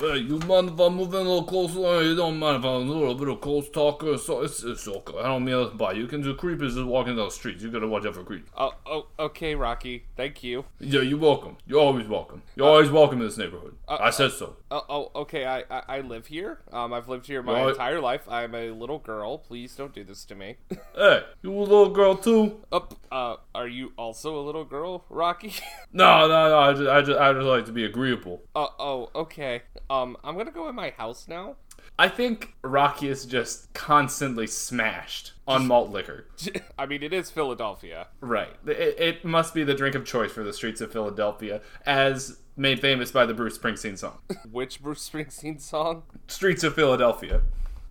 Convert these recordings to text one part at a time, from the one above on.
Hey, you mind if I move in a little closer? You don't mind if I'm a little bit of close talker? So it's, it's okay. I don't mean nothing by you. can do creepers just walking down the streets. You gotta watch out for creepers. Oh, oh, okay, Rocky. Thank you. Yeah, you're welcome. You're always welcome. You're always welcome in this neighborhood. I said so. Oh, oh okay. I, I, I live here. Um, I've lived here my Right. entire life. I'm a little girl. Please don't do this to me. Hey, you a little girl too? Up. Uh, are you also a little girl, Rocky? No, no, no. I just, I just, I just like to be agreeable. uh, oh, okay. Um, I'm gonna go in my house now. I think Rocky is just constantly smashed on malt liquor. I mean, it is Philadelphia. Right. It, it must be the drink of choice for the streets of Philadelphia, as made famous by the Bruce Springsteen song. Which Bruce Springsteen song? Streets of Philadelphia.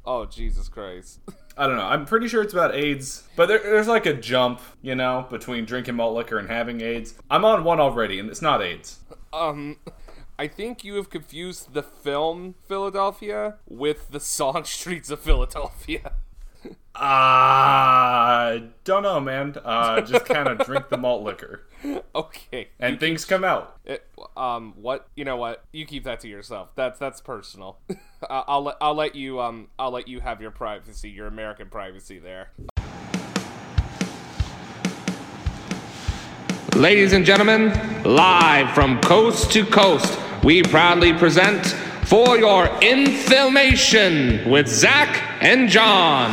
Oh, Jesus Christ. I don't know. I'm pretty sure it's about AIDS, but there, there's like a jump, you know, between drinking malt liquor and having AIDS. I'm on one already, and it's not AIDS. Um, I think you have confused the film Philadelphia with the song Streets of Philadelphia. I don't know, man. Uh, just kind of drink the malt liquor, okay. and things come out. It, um, what? You know what? You keep that to yourself. That's that's personal. I- I'll let I'll let you um I'll let you have your privacy, your American privacy there. Ladies and gentlemen, live from coast to coast, we proudly present For Your Information with Zach and John.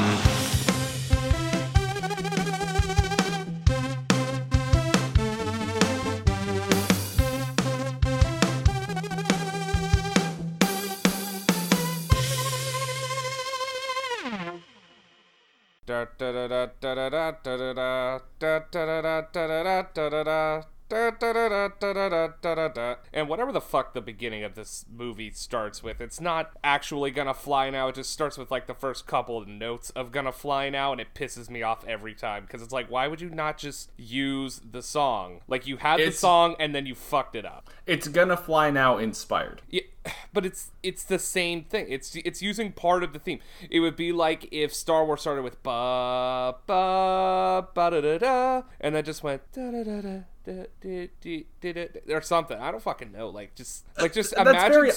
Da da da da da da da da da da da da da da and whatever the fuck the beginning of this movie starts with, it's not actually Gonna Fly Now. It just starts with like the first couple of notes of Gonna Fly Now, and it pisses me off every time because it's like, why would you not just use the song? Like you had it's, the song and then you fucked it up. It's Gonna Fly Now inspired. Yeah, but it's it's the same thing. It's it's using part of the theme. It would be like if Star Wars started with ba ba ba da da da, and then just went da da da da da, da, Or something. I don't fucking know. Like just, uh, like just imagine, very-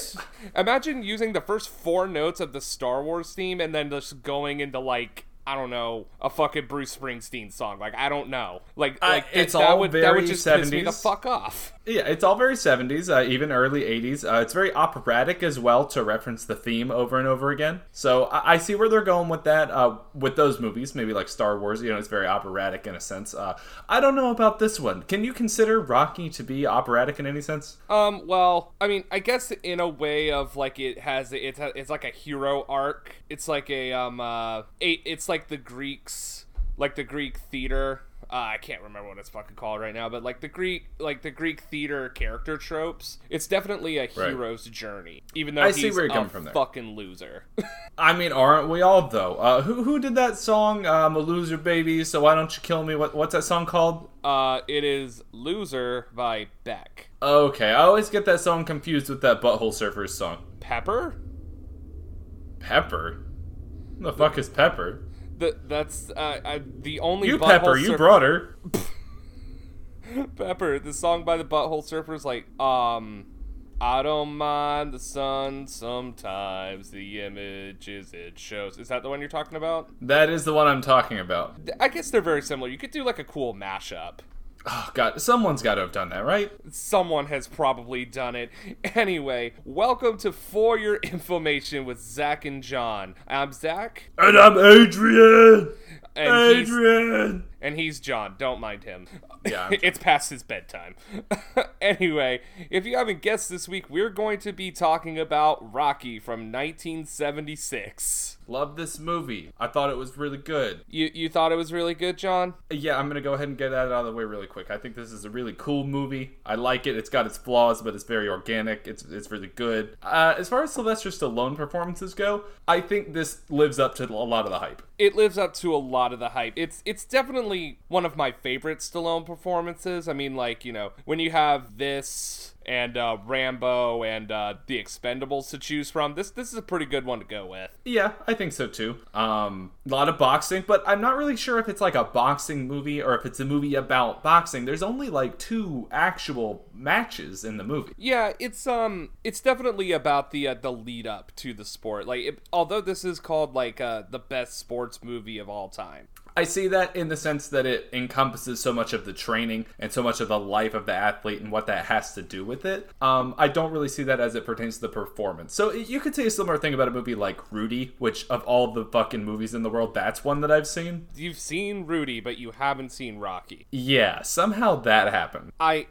imagine using the first four notes of the Star Wars theme and then just going into like I don't know a fucking Bruce Springsteen song. Like I don't know. Like I- like it's that all would that very would just piss me the 70s. fuck off. Yeah, it's all very 70s, uh, even early 80s. Uh, it's very operatic as well to reference the theme over and over again. So I, I see where they're going with that, uh, with those movies, maybe like Star Wars, you know, it's very operatic in a sense. Uh, I don't know about this one. Can you consider Rocky to be operatic in any sense? Um. Well, I mean, I guess in a way of like it has it's it's like a hero arc. It's like a um uh it, it's like the Greeks, like the Greek theater. Uh, I can't remember what it's fucking called right now, but like the Greek, like the Greek theater character tropes. It's definitely a Right. hero's journey, even though I he's see where you're coming from there. fucking loser. I mean, aren't we all, though? Uh, who, who did that song, I'm a loser, baby, so why don't you kill me? What, what's that song called? uh, it is "Loser" by Beck. Okay, I always get that song confused with that Butthole Surfers song. Pepper. Pepper? Who the fuck is Pepper? The, that's uh, I, the only You Pepper, you brought her. Pepper, the song by the Butthole Surfers, like, um, I don't mind the sun sometimes, the images it shows. Is that the one you're talking about? That is the one I'm talking about. I guess they're very similar. You could do like a cool mashup. Oh god, someone's got to have done that, right? Someone has probably done it. Anyway, welcome to For Your Information with Zach and John. I'm Zach, And I'm Adrian. and he's, Adrian. and he's John. Don't mind him. Yeah, it's past his bedtime. anyway, if you haven't guessed this week, we're going to be talking about Rocky from 1976. Love this movie. I thought it was really good. You you thought it was really good, John? Yeah, I'm gonna go ahead and get that out of the way really quick. I think this is a really cool movie. I like it. It's got its flaws, but it's very organic. It's it's really good. Uh, as far as Sylvester Stallone performances go, I think this lives up to a lot of the hype. It lives up to a lot of the hype. It's it's definitely one of my favorite Stallone performances. I mean, like you know, when you have this and uh, Rambo and uh, The Expendables to choose from. This this is a pretty good one to go with. Yeah, I think so too. Um, a lot of boxing, but I'm not really sure if it's like a boxing movie or if it's a movie about boxing. There's only like two actual matches in the movie. Yeah, it's um, it's definitely about the uh, the lead up to the sport. Like, it, although this is called like uh, the best sports movie of all time. I see that in the sense that it encompasses so much of the training and so much of the life of the athlete and what that has to do with it. Um, I don't really see that as it pertains to the performance. So you could say a similar thing about a movie like Rudy, which of all the fucking movies in the world, that's one that I've seen. You've seen Rudy, but you haven't seen Rocky. Yeah, somehow that happened. I.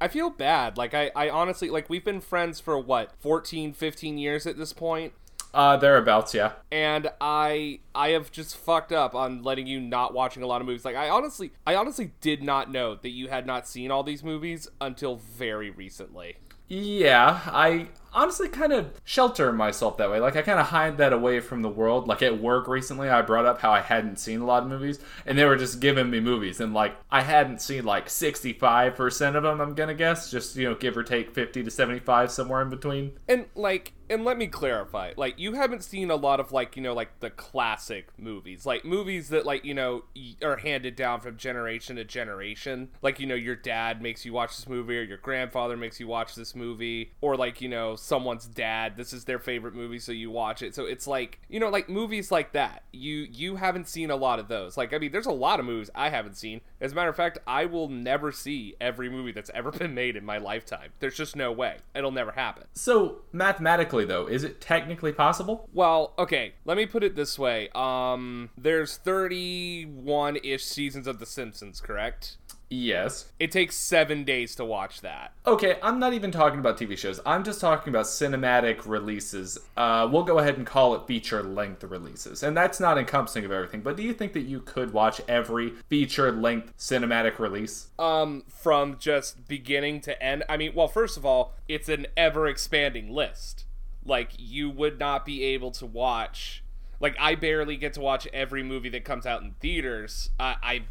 I feel bad. Like, I, I honestly, like, we've been friends for what, 14, 15 years at this point? Uh, thereabouts, yeah. and I I have just fucked up on letting you not watching a lot of movies. Like I honestly I honestly did not know that you had not seen all these movies until very recently. Yeah, I honestly kind of shelter myself that way. Like, I kind of hide that away from the world. Like, at work recently, I brought up how I hadn't seen a lot of movies, and they were just giving me movies. And, like, I hadn't seen like 65% of them, I'm gonna guess. Just, you know, give or take 50 to 75, somewhere in between. And like and let me clarify. Like you haven't seen a lot of like, you know, like the classic movies. Like movies that like, you know, are handed down from generation to generation. Like, you know, your dad makes you watch this movie or your grandfather makes you watch this movie or like, you know, someone's dad, this is their favorite movie so you watch it. So it's like, you know, like movies like that. You you haven't seen a lot of those. Like I mean, there's a lot of movies I haven't seen. As a matter of fact, I will never see every movie that's ever been made in my lifetime. There's just no way. It'll never happen. So, mathematically, though, is it technically possible? Well, okay, let me put it this way. Um there's 31-ish seasons of The Simpsons, correct? Yes. It takes 7 days to watch that. Okay, I'm not even talking about TV shows. I'm just talking about cinematic releases. Uh, we'll go ahead and call it feature length releases. And that's not encompassing of everything, but do you think that you could watch every feature length cinematic release? Um from just beginning to end. I mean, well, first of all, it's an ever expanding list. Like you would not be able to watch like I barely get to watch every movie that comes out in theaters. I, I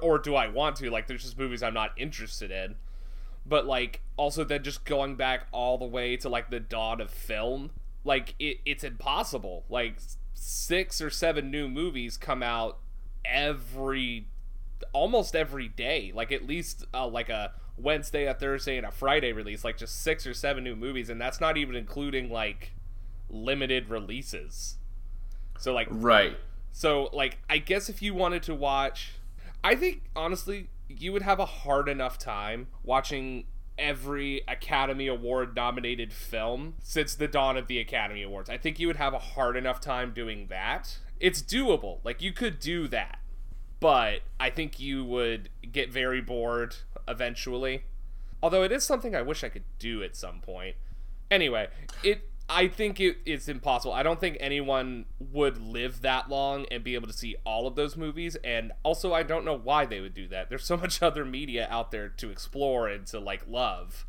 or do I want to? Like there's just movies I'm not interested in. But like also then just going back all the way to like the dawn of film, like it, it's impossible. Like six or seven new movies come out every almost every day like at least uh, like a wednesday a thursday and a friday release like just six or seven new movies and that's not even including like limited releases so like Right. so like I guess if you wanted to watch I think honestly you would have a hard enough time watching every Academy Award nominated film since the dawn of the Academy Awards. I think you would have a hard enough time doing that. It's doable. Like you could do that. But I think you would get very bored eventually. Although it is something I wish I could do at some point. Anyway, it I think it, it's impossible. I don't think anyone would live that long and be able to see all of those movies. And also, I don't know why they would do that. There's so much other media out there to explore and to like love.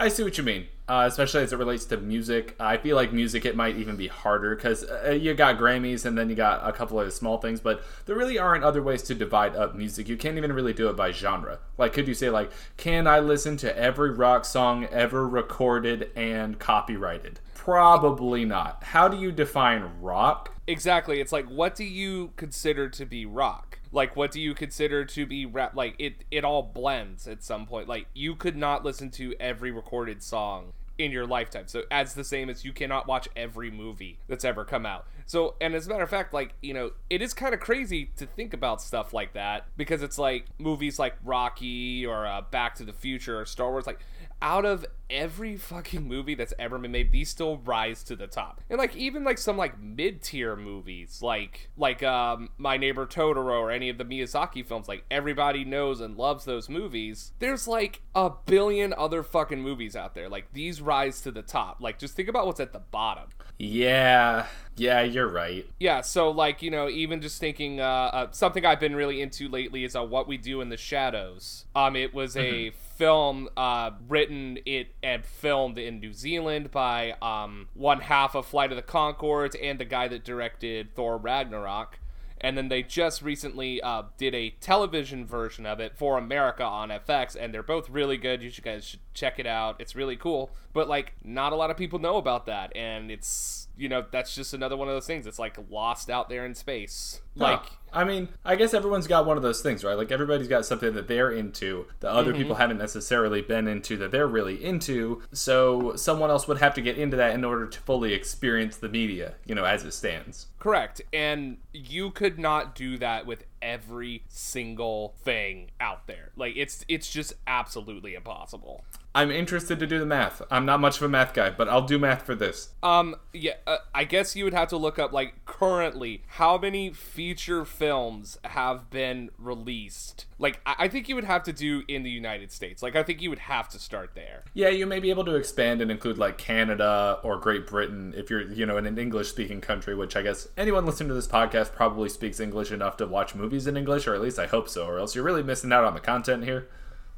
I see what you mean, uh, especially as it relates to music. I feel like music, it might even be harder because uh, you got Grammys and then you got a couple of small things, but there really aren't other ways to divide up music. You can't even really do it by genre. Like, could you say, like, can I listen to every rock song ever recorded and copyrighted? Probably not. How do you define rock? Exactly. It's like, what do you consider to be rock? Like, what do you consider to be rap? Like, it it all blends at some point. Like, you could not listen to every recorded song in your lifetime. So, as the same as you cannot watch every movie that's ever come out. So, and as a matter of fact, like, you know, it is kind of crazy to think about stuff like that because it's like movies like Rocky or uh, Back to the Future or Star Wars, like, out of every fucking movie that's ever been made, these still rise to the top. And like even like some like mid-tier movies, like like um My Neighbor Totoro or any of the Miyazaki films, like everybody knows and loves those movies. There's like a billion other fucking movies out there. Like these rise to the top. Like just think about what's at the bottom. Yeah, yeah, you're right. Yeah, so like you know, even just thinking, uh, uh something I've been really into lately is uh, what we do in the shadows. Um, it was a film uh written it and filmed in New Zealand by um one half of Flight of the Conchords and the guy that directed Thor Ragnarok. and then they just recently uh, did a television version of it for America on FX, and they're both really good. You guys should check it out. It's really cool, but like not a lot of people know about that, and it's you know that's just another one of those things. It's like lost out there in space. Like Huh. I mean, I guess everyone's got one of those things, right? Like everybody's got something that they're into that other mm-hmm. people haven't necessarily been into that they're really into. So someone else would have to get into that in order to fully experience the media, you know, as it stands. Correct. And you could not do that with every single thing out there. Like it's it's just absolutely impossible. I'm interested to do the math. I'm not much of a math guy, but I'll do math for this. Um yeah, uh, I guess you would have to look up like currently how many feature films have been released. Like I, I think you would have to do in the United States. Like I think you would have to start there. Yeah, you may be able to expand and include like Canada or Great Britain if you're, you know, in an English speaking country, which I guess anyone listening to this podcast probably speaks English enough to watch movies in English, or at least I hope so, or else you're really missing out on the content here.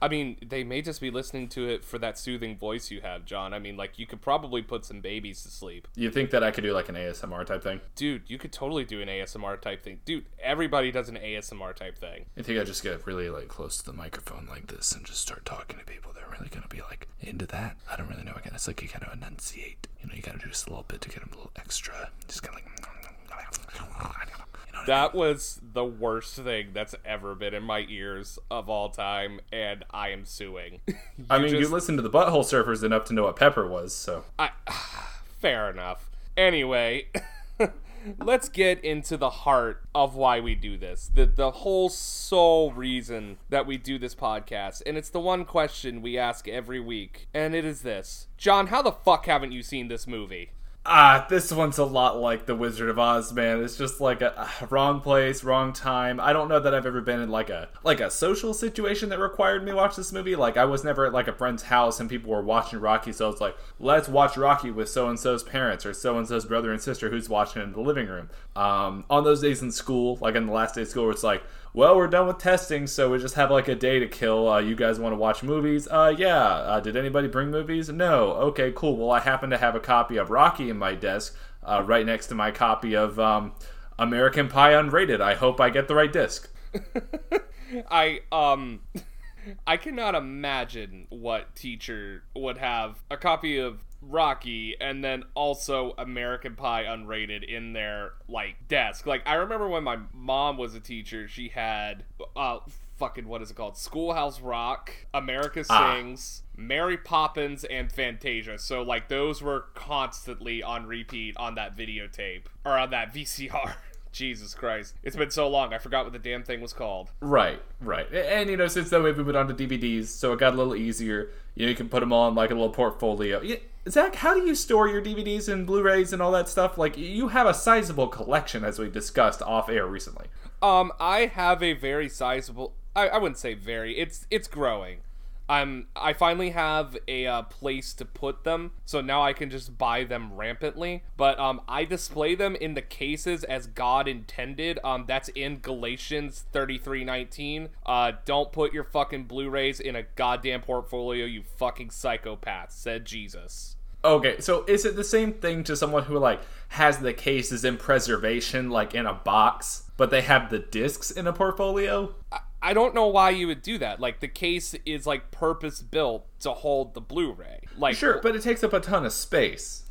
I mean, they may just be listening to it for that soothing voice you have, John. I mean, like you could probably put some babies to sleep. You think that I could do like an ASMR type thing? Dude, you could totally do an ASMR type thing. Dude, everybody does an ASMR type thing. I think I just get really like close to the microphone like this and just start talking to people. They're really gonna be like into that. I don't really know. Again, it's like you gotta enunciate. You know, you gotta do just a little bit to get them a little extra. Just kind of like. You know what I That was the worst thing that's ever been in my ears of all time, and I am suing. I mean, you just- listened to the Butthole Surfers enough to know what pepper was, so. I, fair enough. Anyway, let's get into the heart of why we do this. The the whole sole reason that we do this podcast, and it's the one question we ask every week, and it is this: John, how the fuck haven't you seen this movie? Ah, this one's a lot like The Wizard of Oz, man. It's just like a, a wrong place, wrong time. I don't know that I've ever been in like a like a social situation that required me watch this movie. Like I was never at like a friend's house and people were watching Rocky, so it's like, let's watch Rocky with so and so's parents or so and so's brother and sister who's watching in the living room. Um, on those days in school, like in the last day of school, it's like, well, we're done with testing, so we just have like a day to kill. Uh, you guys want to watch movies? Uh, yeah. Uh, did anybody bring movies? No. Okay, cool. Well, I happen to have a copy of Rocky in my desk, uh, right next to my copy of um, American Pie Unrated. I hope I get the right disc. I um I cannot imagine what teacher would have a copy of Rocky and then also American Pie unrated in their like desk. Like I remember when my mom was a teacher, she had uh fucking what is it called? Schoolhouse Rock, America Ah. Sings, Mary Poppins and Fantasia. So like those were constantly on repeat on that videotape or on that VCR. Jesus Christ. It's been so long, I forgot what the damn thing was called. Right, right. And, you know, since then we've moved on to DVDs, so it got a little easier. You know, you can put them all in like a little portfolio. Yeah, Zach, how do you store your DVDs and Blu-rays and all that stuff? Like, you have a sizable collection, as we discussed off air recently. Um, I have a very sizable. I, I wouldn't say very. It's it's growing. I'm. I finally have a uh, place to put them, so now I can just buy them rampantly. But um, I display them in the cases as God intended. Um, that's in Galatians thirty three nineteen. Uh, don't put your fucking Blu-rays in a goddamn portfolio, you fucking psychopath," said Jesus. Okay, so is it the same thing to someone who, like, has the cases in preservation, like in a box, but they have the discs in a portfolio? I don't know why you would do that. Like the case is like purpose built to hold the Blu-ray. Like Sure, but it takes up a ton of space.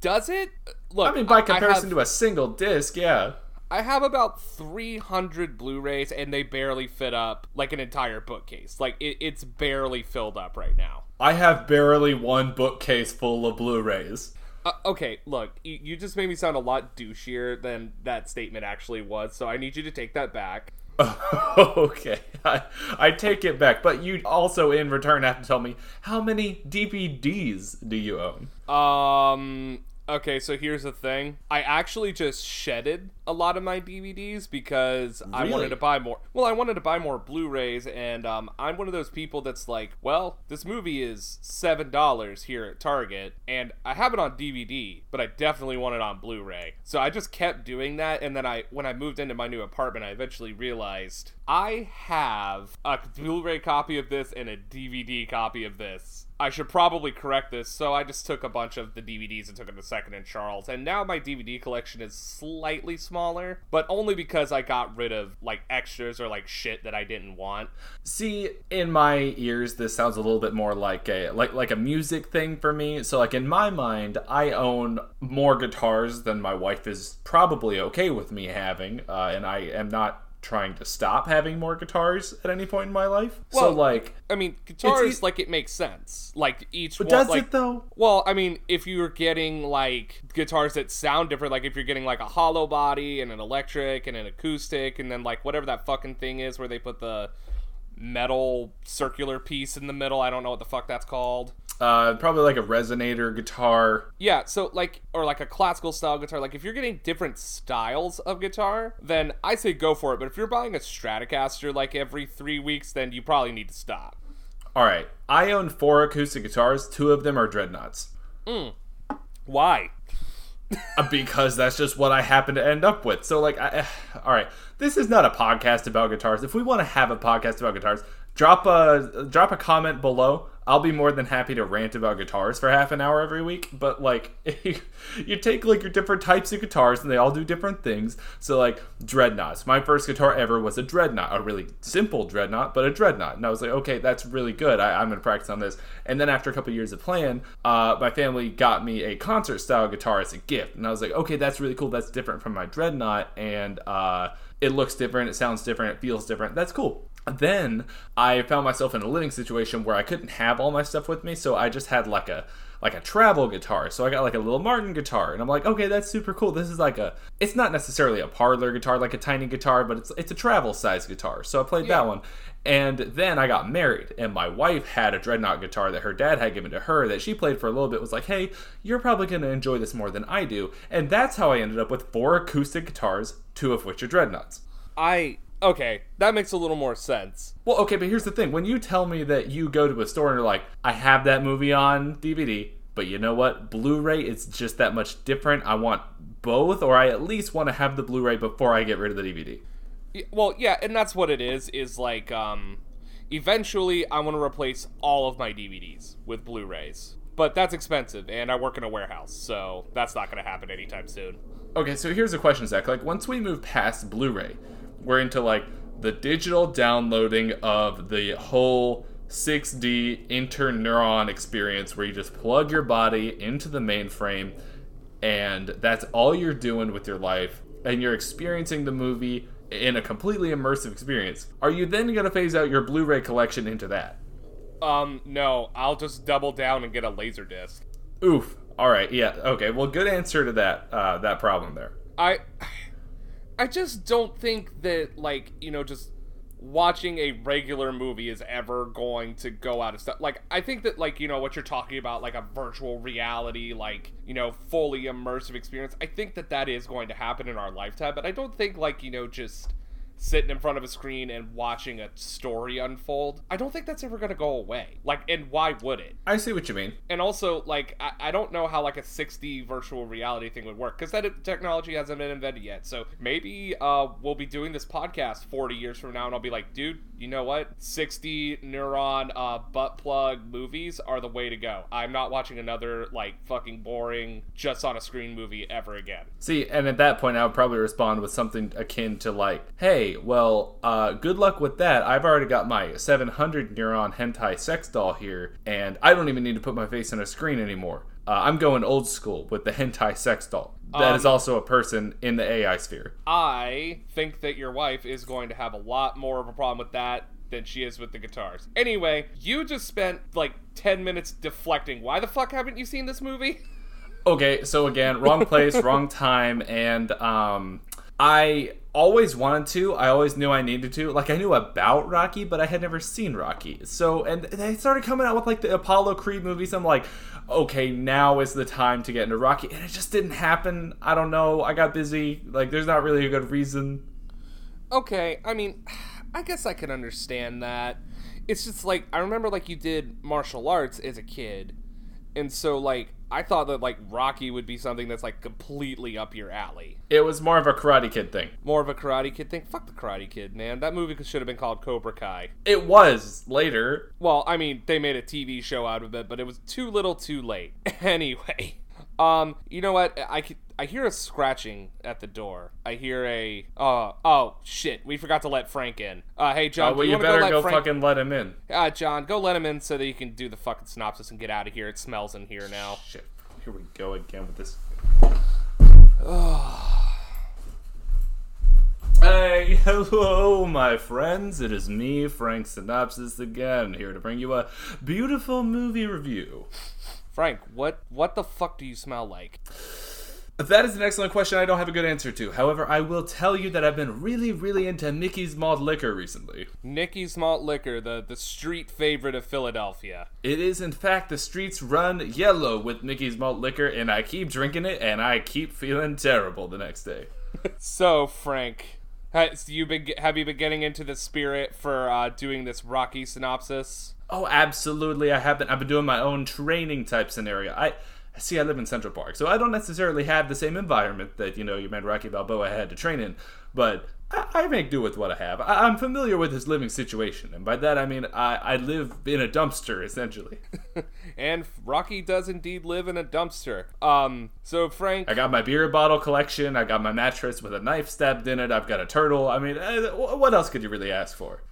does it? Look, I mean, by I comparison have, to a single disc, yeah. I have about 300 Blu-rays, and they barely fit up like an entire bookcase. Like it, it's barely filled up right now. I have barely one bookcase full of Blu-rays. Uh, okay, look, you, you just made me sound a lot douchier than that statement actually was. So I need you to take that back. okay, I, I take it back. But you also, in return, have to tell me how many DVDs do you own? Um. Okay, so here's the thing. I actually just shedded a lot of my DVDs because I wanted to buy more. Well, I wanted to buy more Blu-rays, and um, I'm one of those people that's like, well, this movie is seven dollars here at Target, and I have it on DVD, but I definitely want it on Blu-ray. So I just kept doing that, and then I, when I moved into my new apartment, I eventually realized I have a Blu-ray copy of this and a DVD copy of this I should probably correct this. So I just took a bunch of the DVDs and took them to Second and Charles, and now my DVD collection is slightly smaller, but only because I got rid of like extras or like shit that I didn't want. See, in my ears, this sounds a little bit more like a like like a music thing for me. So, like in my mind, I own more guitars than my wife is probably okay with me having, uh, and I am not trying to stop having more guitars at any point in my life. so, like, I mean, guitars e- like it makes sense. Like each but one, does like, it though? Well, I mean, if you're getting like guitars that sound different, like if you're getting like a hollow body and an electric and an acoustic, and then like whatever that fucking thing is where they put the metal circular piece in the middle, I don't know what the fuck that's called. Uh, probably like a resonator guitar. Yeah, so like, or like a classical style guitar, like if you're getting different styles of guitar, then I say go for it. But if you're buying a Stratocaster like every three weeks, then you probably need to stop. All right, I own four acoustic guitars. Two of them are dreadnoughts. Mm. Why? Because that's just what I happen to end up with. So, like, I, eh, all right, this is not a podcast about guitars. If we want to have a podcast about guitars, drop a drop a comment below. I'll be more than happy to rant about guitars for half an hour every week. But like, you take like your different types of guitars, and they all do different things. So, like, dreadnoughts. My first guitar ever was a dreadnought, a really simple dreadnought, but a dreadnought. And I was like, okay, that's really good. I, I'm gonna practice on this. And then after a couple years of playing, uh, my family got me a concert style guitar as a gift, and I was like, okay, that's really cool. That's different from my dreadnought, and uh, it looks different. It sounds different. It feels different. That's cool. Then I found myself in a living situation where I couldn't have all my stuff with me, so I just had like a like a travel guitar. So I got like a little Martin guitar, and I'm like, okay, that's super cool. This is like a, it's not necessarily a parlor guitar, like a tiny guitar, but it's it's a travel size guitar. So I played that one, and then I got married, and my wife had a dreadnought guitar that her dad had given to her that she played for a little bit. Was like, hey, you're probably gonna enjoy this more than I do, and that's how I ended up with four acoustic guitars, two of which are dreadnoughts. I okay, that makes a little more sense. Well, okay, but here's the thing. When you tell me that you go to a store and you're like, I have that movie on DVD, but you know what? Blu ray is just that much different. I want both, or I at least want to have the Blu ray before I get rid of the DVD. Well, yeah, and that's what it is. Is like, um, eventually I want to replace all of my DVDs with Blu-rays, but that's expensive, and I work in a warehouse, so that's not going to happen anytime soon. Okay, so here's a question, Zach. Like, once we move past Blu ray, we're into like the digital downloading of the whole 6D interneuron experience where you just plug your body into the mainframe and that's all you're doing with your life and you're experiencing the movie in a completely immersive experience. Are you then going to phase out your Blu-ray collection into that? Um, no, I'll just double down and get a laser disc. Oof. All right. Yeah. Okay. Well, good answer to that uh, that problem there. I I just don't think that like, you know, just watching a regular movie is ever going to go out of stuff. Like I think that like, you know, what you're talking about like a virtual reality like, you know, fully immersive experience. I think that that is going to happen in our lifetime, but I don't think like, you know, just sitting in front of a screen and watching a story unfold. I don't think that's ever going to go away. Like and why would it? I see what you mean. and also like I, I don't know how like a 6d virtual reality thing would work because that technology hasn't been invented yet so maybe uh we'll be doing this podcast 40 years from now and i'll be like dude you know what 60 neuron uh butt plug movies are the way to go i'm not watching another like fucking boring just on a screen movie ever again See, and at that point, I would probably respond with something akin to like, "Hey, well, uh, good luck with that. I've already got my 700 neuron hentai sex doll here, and I don't even need to put my face on a screen anymore. Uh, I'm going old school with the hentai sex doll. That is Um, also a person in the AI sphere. i think that your wife is going to have a lot more of a problem with that than she is with the guitars. Anyway, you just spent like 10 minutes deflecting. Why the fuck haven't you seen this movie? Okay, so again, wrong place, wrong time, and um, I always wanted to. I always knew I needed to. Like I knew about Rocky, but I had never seen Rocky. So and they started coming out with like the Apollo Creed movies. I'm like, okay, now is the time to get into Rocky, and it just didn't happen. I don't know. I got busy. Like there's not really a good reason. Okay, I mean, I guess I can understand that. It's just like I remember like you did martial arts as a kid. And so like I thought that like Rocky would be something that's like completely up your alley. It was more of a Karate Kid thing. More of a Karate Kid thing. Fuck the Karate Kid, man. That movie should have been called Cobra Kai. It was later. Well, I mean, they made a TV show out of it, but it was too little, too late. anyway, um, you know what? I could, I hear a scratching at the door. I hear a uh oh shit. We forgot to let Frank in. Uh, hey John, Uh, well, you, wanna better go, go Frank- fucking let him in. Uh, John, go let him in so that you can do the fucking synopsis and get out of here. It smells in here now. Shit. Here we go again with this. Hey, hello, my friends. It is me, Frank Synopsis, again, here to bring you a beautiful movie review. Frank, what what the fuck do you smell like? That is an excellent question I don't have a good answer to. However, I will tell you that I've been really, really into Mickey's Malt Liquor recently. Mickey's Malt Liquor, the the street favorite of Philadelphia. It is, in fact, the streets run yellow with Mickey's Malt Liquor, and I keep drinking it, and I keep feeling terrible the next day. So, Frank, has you been have you been getting into the spirit for uh, doing this Rocky synopsis? Oh, absolutely. I have been. I've been doing my own training type scenario. I see. I live in Central Park, so I don't necessarily have the same environment that you know your man Rocky Balboa had to train in. But I, I make do with what I have. I, I'm familiar with his living situation, and by that I mean I, I live in a dumpster essentially. And Rocky does indeed live in a dumpster. Um, so Frank, I got my beer bottle collection. I got my mattress with a knife stabbed in it. I've got a turtle. I mean, eh, what else could you really ask for?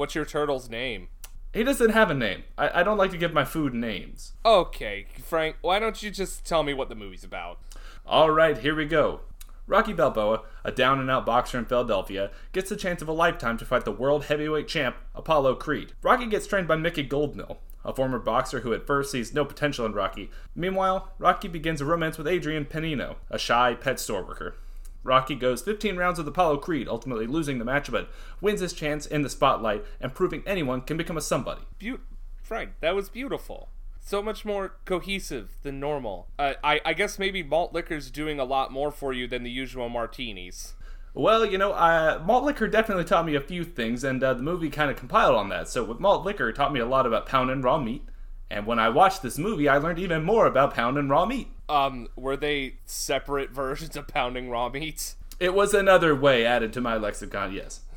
what's your turtle's name? He doesn't have a name. I, I don't like to give my food names. Okay, Frank, why don't you just tell me what the movie's about? All right, here we go. Rocky Balboa, a down and out boxer in Philadelphia, gets the chance of a lifetime to fight the world heavyweight champ, Apollo Creed. Rocky gets trained by Mickey Goldmill, a former boxer who at first sees no potential in Rocky. Meanwhile, Rocky begins a romance with Adrian Pennino, a shy pet store worker. Rocky goes 15 rounds with Apollo Creed, ultimately losing the match, but wins his chance in the spotlight and proving anyone can become a somebody. Beau- Frank, that was beautiful. So much more cohesive than normal. Uh, I, I guess maybe malt liquor's doing a lot more for you than the usual martinis. Well, you know, uh, malt liquor definitely taught me a few things, and uh, the movie kind of compiled on that. So, with malt liquor, it taught me a lot about pounding raw meat. And when I watched this movie, I learned even more about pounding raw meat. Um, were they separate versions of pounding raw meats? It was another way added to my lexicon, yes.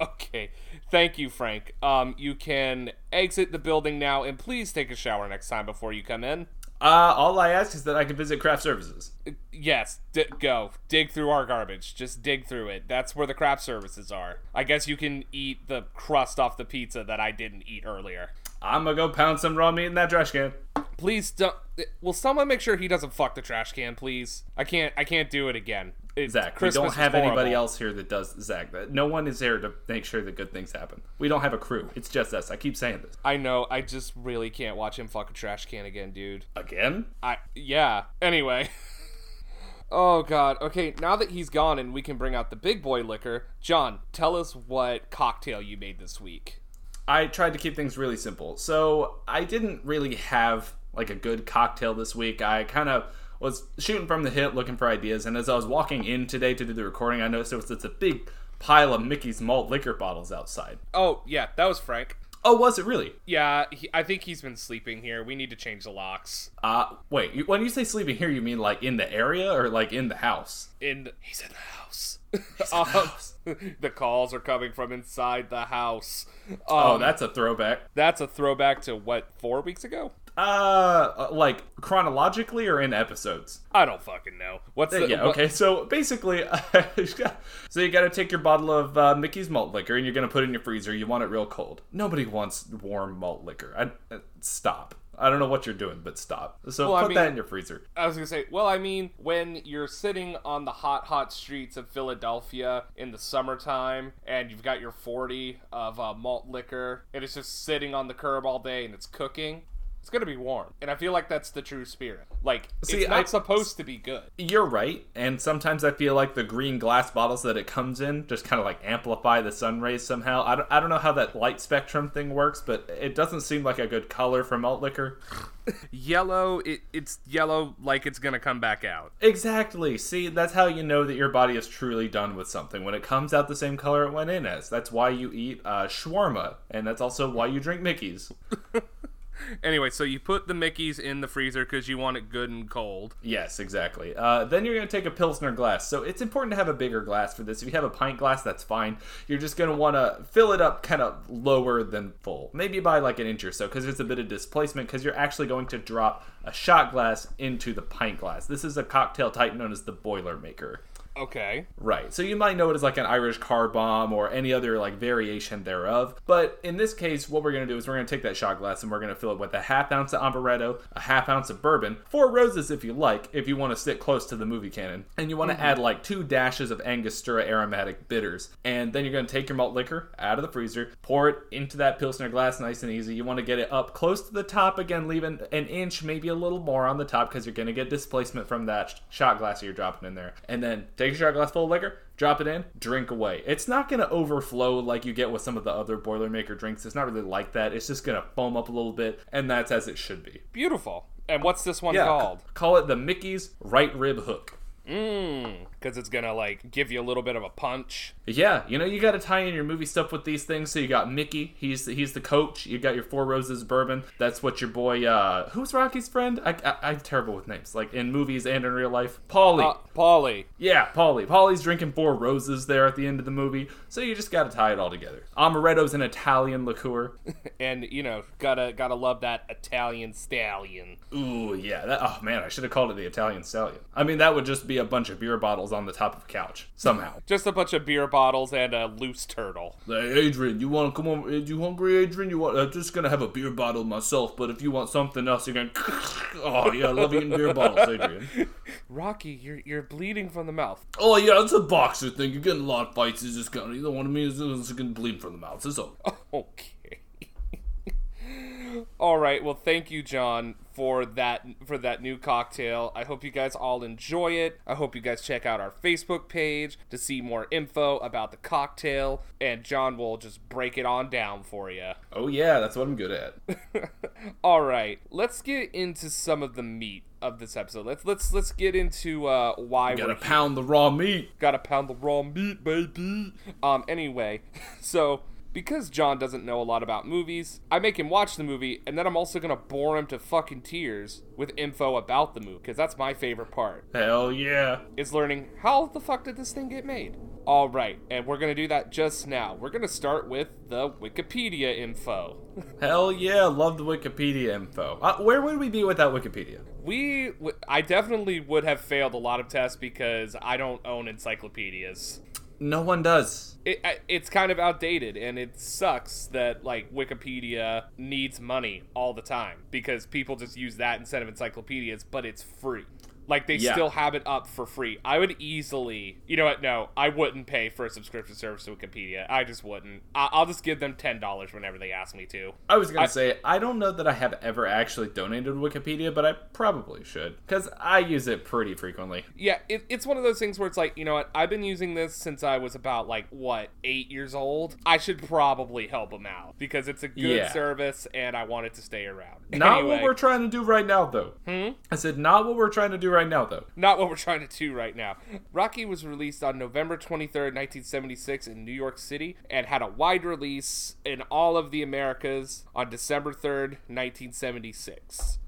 Okay. Thank you, Frank. Um, you can exit the building now and please take a shower next time before you come in. Uh, all I ask is that I can visit craft services. Yes, d- go. Dig through our garbage. Just dig through it. That's where the craft services are. I guess you can eat the crust off the pizza that I didn't eat earlier. I'm gonna go pound some raw meat in that trash can. Please don't. Will someone make sure he doesn't fuck the trash can, please? I can't. I can't do it again. It, Zach, Christmas we don't have anybody else here that does Zach. That no one is there to make sure that good things happen. We don't have a crew. It's just us. I keep saying this I know. I just really can't watch him fuck a trash can again, dude. again. I yeah. Anyway. oh god. Okay, now that he's gone and we can bring out the big boy liquor, John, tell us what cocktail you made this week. I tried to keep things really simple. So I didn't really have like a good cocktail this week. I kind of was shooting from the hip looking for ideas, and as I was walking in today to do the recording, I noticed there was just a big pile of Mickey's malt liquor bottles outside. Oh, yeah, that was Frank. Oh, was it really? Yeah, he, I think he's been sleeping here. We need to change the locks. Uh, wait. When you say sleeping here, you mean like in the area or like in the house? In he's in the house. Um, the calls are coming from inside the house. Um, Oh, that's a throwback. that's a throwback to what four weeks ago. Uh, like chronologically or in episodes? I don't fucking know. What's the yeah, what- okay. So basically, so you got to take your bottle of uh, Mickey's malt liquor and you're gonna put it in your freezer. You want it real cold. Nobody wants warm malt liquor. I, uh, stop. I don't know what you're doing, but stop. So Well, I put mean- that in your freezer. I was gonna say, well, I mean, when you're sitting on the hot, hot streets of Philadelphia in the summertime, and you've got your 40 of uh, malt liquor, and it's just sitting on the curb all day, and it's cooking, it's gonna be warm. And I feel like that's the true spirit. Like, See, it's not I- supposed to be good. You're right, and sometimes I feel like the green glass bottles that it comes in just kind of like amplify the sun rays somehow. I don't, I don't know how that light spectrum thing works, but it doesn't seem like a good color for malt liquor. Yellow, it, it's yellow like it's gonna come back out. Exactly. See, that's how you know that your body is truly done with something when it comes out the same color it went in as. That's why you eat uh, shawarma, and that's also why you drink Mickey's. Anyway, so you put the Mickeys in the freezer because you want it good and cold. Yes, exactly. Uh, then you're going to take a Pilsner glass. So it's important to have a bigger glass for this. If you have a pint glass, that's fine. You're just going to want to fill it up kind of lower than full, maybe by like an inch or so, because there's a bit of displacement, because you're actually going to drop a shot glass into the pint glass. This is a cocktail type known as the Boilermaker. Okay. Right. So you might know it as like an Irish car bomb or any other like variation thereof. But in this case, what we're going to do is we're going to take that shot glass and we're going to fill it with a half ounce of amaretto, a half ounce of bourbon, four roses if you like, if you want to sit close to the movie canon. And you want to mm-hmm. add like two dashes of Angostura aromatic bitters. And then you're going to take your malt liquor out of the freezer, pour it into that Pilsner glass nice and easy. You want to get it up close to the top again, leaving an inch, maybe a little more on the top because you're going to get displacement from that shot glass that you're dropping in there. And then take a shot glass full of liquor, drop it in, drink away. It's not going to overflow like you get with some of the other Boilermaker drinks. It's not really like that. It's just going to foam up a little bit, and that's as it should be. Beautiful. And what's this one Yeah, called? call it the Mickey's Right Rib Hook. Mmm. Because it's gonna like give you a little bit of a punch. Yeah, you know you got to tie in your movie stuff with these things. So you got Mickey, he's the, he's the coach. You got your Four Roses bourbon. That's what your boy. uh Who's Rocky's friend? I, I I'm terrible with names, like in movies and in real life. Paulie. Uh, Paulie. Yeah, Paulie. Paulie's drinking four roses there at the end of the movie, so you just got to tie it all together. Amaretto's an Italian liqueur. And you know, gotta gotta love that Italian stallion. Ooh, yeah. That, oh man, I should have called it the Italian Stallion. I mean, that would just be a bunch of beer bottles on the top of a couch somehow. Just a bunch of beer bottles and a loose turtle. Hey, Adrian, you want to come on? You hungry, Adrian? You want? I'm just gonna have a beer bottle myself, but if you want something else, you're gonna. Oh yeah, I love eating beer bottles, Adrian. Rocky, you're you're bleeding from the mouth. Oh yeah, it's a boxer thing. You're getting a lot of fights. It's just gonna. You don't want me. It's just gonna bleed from the mouth. It's. Okay. All right. Well, thank you, John, for that for that new cocktail. I hope you guys all enjoy it. I hope you guys check out our Facebook page to see more info about the cocktail, and John will just break it on down for you. Oh yeah, that's what I'm good at. All right, let's get into some of the meat of this episode. Let's let's let's get into uh, why we Gotta we're pound the raw meat. Gotta pound the raw meat, baby. Um, anyway, so because John doesn't know a lot about movies, I make him watch the movie, and then I'm also gonna bore him to fucking tears with info about the movie, because that's my favorite part, Hell yeah. is learning how the fuck did this thing get made? Alright, and we're gonna do that just now. We're gonna start with the Wikipedia info. Hell yeah. Love the Wikipedia info. Uh, where would we be without Wikipedia? We, w- I definitely would have failed a lot of tests because I don't own encyclopedias. No one does. it, it's kind of outdated and it sucks that like wikipedia needs money all the time because people just use that instead of encyclopedias but it's free like they Yeah. still have it up for free i would easily you know what no i wouldn't pay for a subscription service to wikipedia i just wouldn't I- i'll just give them $10 whenever they ask me to I was gonna say I don't know that I have ever actually donated to Wikipedia, but I probably should because I use it pretty frequently. yeah it, it's one of those things where it's like you know what i've been using this since i was about like what eight years old i should probably help them out because it's a good Yeah. service and i want it to stay around Not Anyway. what we're trying to do right now, though. Hmm? I said not what we're trying to do right now, though. Not what we're trying to do right now. Rocky was released on November 23rd, 1976 in New York City and had a wide release in all of the Americas on December 3rd, 1976.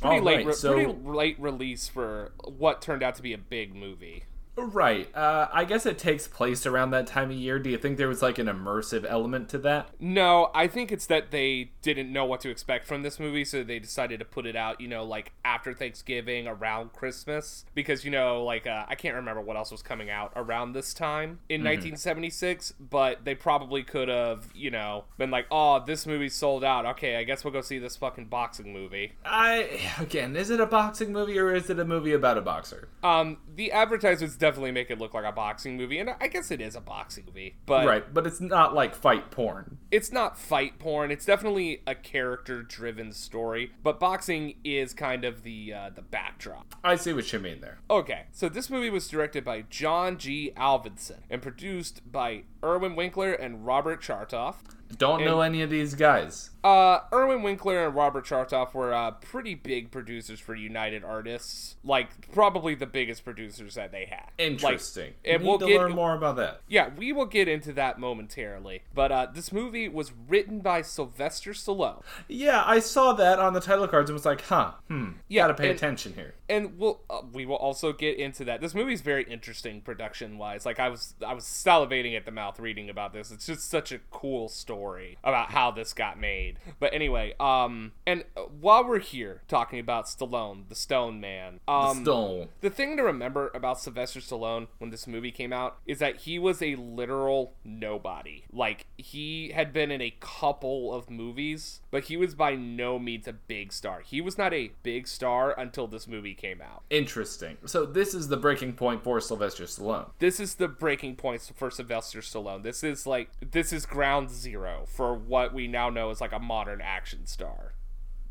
Pretty late, right, re- so- pretty late release for what turned out to be a big movie. Right. Uh, I guess it takes place around that time of year. Do you think there was like an immersive element to that? No, I think it's that they didn't know what to expect from this movie, so they decided to put it out, you know, like after Thanksgiving, around Christmas, because you know, like uh, I can't remember what else was coming out around this time in 1976, but they probably could have, you know, been like, "Oh, this movie's sold out. Okay, I guess we'll go see this fucking boxing movie." I again, is it a boxing movie or is it a movie about a boxer? Um, the advertisements definitely make it look like a boxing movie, and I guess it is a boxing movie, but Right, but it's not like fight porn. it's not fight porn. It's definitely a character-driven story, but boxing is kind of the uh, the backdrop. I see what you mean there. Okay, so this movie was directed by John G. Avildsen and produced by Irwin Winkler and Robert Chartoff. Don't know any of these guys. Uh, Irwin Winkler and Robert Chartoff were uh, pretty big producers for United Artists. Like, probably the biggest producers that they had. Interesting. Like, and Need we'll to get learn more about that. Yeah, we will get into that momentarily. But uh, this movie was written by Sylvester Stallone. Yeah, I saw that on the title cards and was like, huh, hmm, Yeah, gotta pay and- attention here. and we'll uh, we will also get into that. This movie is very interesting production wise. Like I was I was salivating at the mouth reading about this. It's just such a cool story about how this got made. But anyway, um, and while we're here talking about Stallone, the Stone Man, um, Stone. the thing to remember about Sylvester Stallone when this movie came out is that he was a literal nobody. Like, he had been in a couple of movies, but he was by no means a big star. He was not a big star until this movie came out. Interesting. So this is the breaking point for Sylvester Stallone. This is the breaking point for Sylvester Stallone. This is like, this is ground zero for what we now know as like a modern action star.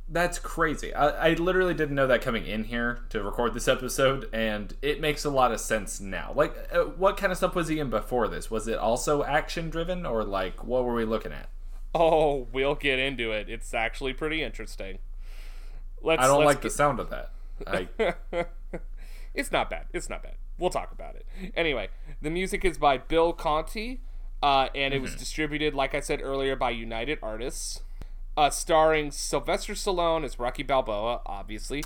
That's crazy. I, I literally didn't know that coming in here to record this episode, and it makes a lot of sense now. Like, uh, what kind of stuff was he in before this? Was it also action driven, or like, what were we looking at? Oh, we'll get into it. It's actually pretty interesting. Let's, I don't like the sound of that. I, it's not bad. It's not bad. We'll talk about it. Anyway, the music is by Bill Conti, uh, and it was distributed, like I said earlier, by United Artists, uh, starring Sylvester Stallone as Rocky Balboa, obviously,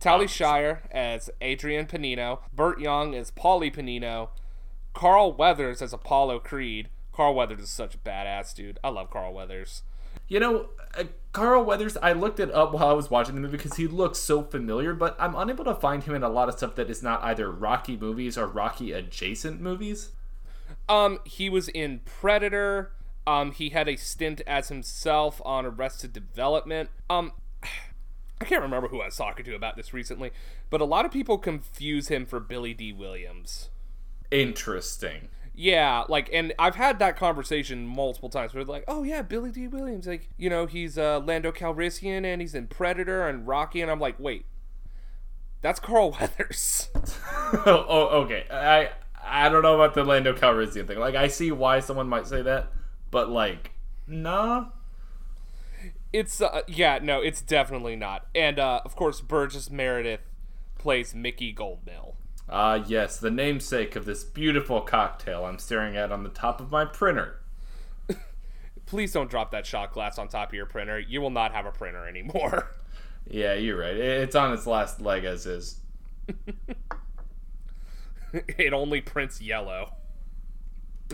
Tally Shire as Adrian Pennino, Burt Young as Paulie Pennino, Carl Weathers as Apollo Creed. Carl Weathers is such a badass dude. I love Carl Weathers. you know, uh, Carl Weathers. I looked it up while I was watching the movie because he looks so familiar, but I'm unable to find him in a lot of stuff that is not either Rocky movies or Rocky adjacent movies. Um, he was in Predator. Um, he had a stint as himself on Arrested Development. Um, I can't remember who I was talking to about this recently, but a lot of people confuse him for Billy Dee Williams. Interesting. Yeah, like, and I've had that conversation multiple times where they're like, oh yeah, Billy Dee Williams, like, you know, he's uh, Lando Calrissian and he's in Predator and Rocky, and I'm like, wait, that's Carl Weathers. oh, oh, okay. I I don't know about the Lando Calrissian thing. Like, I see why someone might say that, but like, nah. It's uh, yeah, no, it's definitely not. And uh, of course, Burgess Meredith plays Mickey Goldmill. Ah, yes, the namesake of this beautiful cocktail I'm staring at on the top of my printer. Please don't drop that shot glass on top of your printer. You will not have a printer anymore. Yeah, you're right. It's on its last leg as is. it only prints yellow.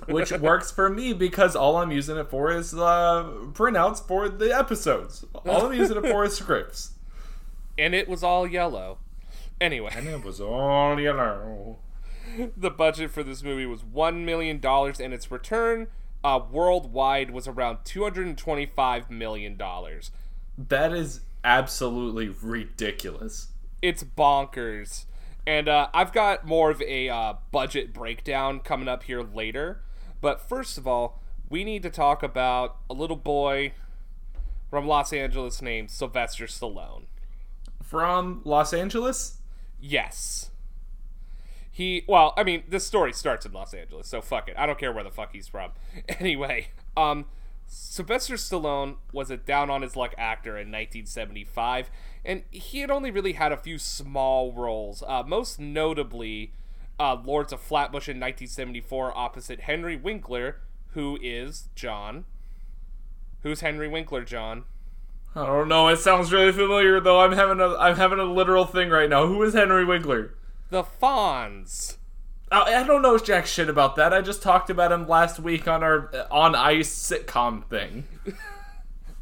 Which works for me because all I'm using it for is uh, printouts for the episodes. All I'm using it for is scripts. And it was all yellow. Anyway, And it was all yellow. the budget for this movie was $1 million, and its return uh, worldwide was around $225 million. That is absolutely ridiculous. it's bonkers. And uh, I've got more of a uh, budget breakdown coming up here later. But first of all, we need to talk about a little boy from Los Angeles named Sylvester Stallone. From Los Angeles? Yes. He, well, I mean, this story starts in Los Angeles, so fuck it. I don't care where the fuck he's from. Anyway, um, Sylvester Stallone was a down on his luck actor in 1975, and he had only really had a few small roles, uh, most notably uh, Lords of Flatbush in 1974 opposite Henry Winkler, who is John. Who's Henry Winkler, John? I don't know. It sounds really familiar though. I'm having a I'm having a literal thing right now. Who is Henry Winkler? The Fonz. I I don't know jack shit about that. I just talked about him last week on our on ice sitcom thing.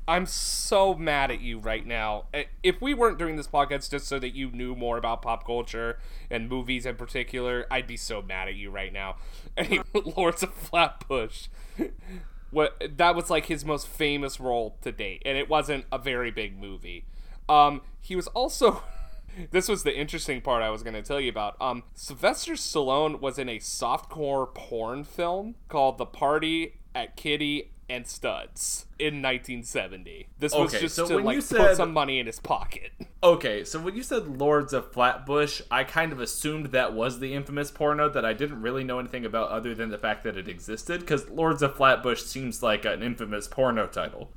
I'm so mad at you right now. Uh, If we weren't doing this podcast just so that you knew more about pop culture and movies in particular, I'd be so mad at you right now. Anyway, Lords of Flatbush. What that was like his most famous role to date, and it wasn't a very big movie. Um, he was also this was the interesting part I was going to tell you about. Um, Sylvester Stallone was in a softcore porn film called The Party at Kitty and Studs in 1970. This was just so to like you put some money in his pocket. Okay, so when you said Lords of Flatbush, I kind of assumed that was the infamous porno that I didn't really know anything about other than the fact that it existed, because Lords of Flatbush seems like an infamous porno title.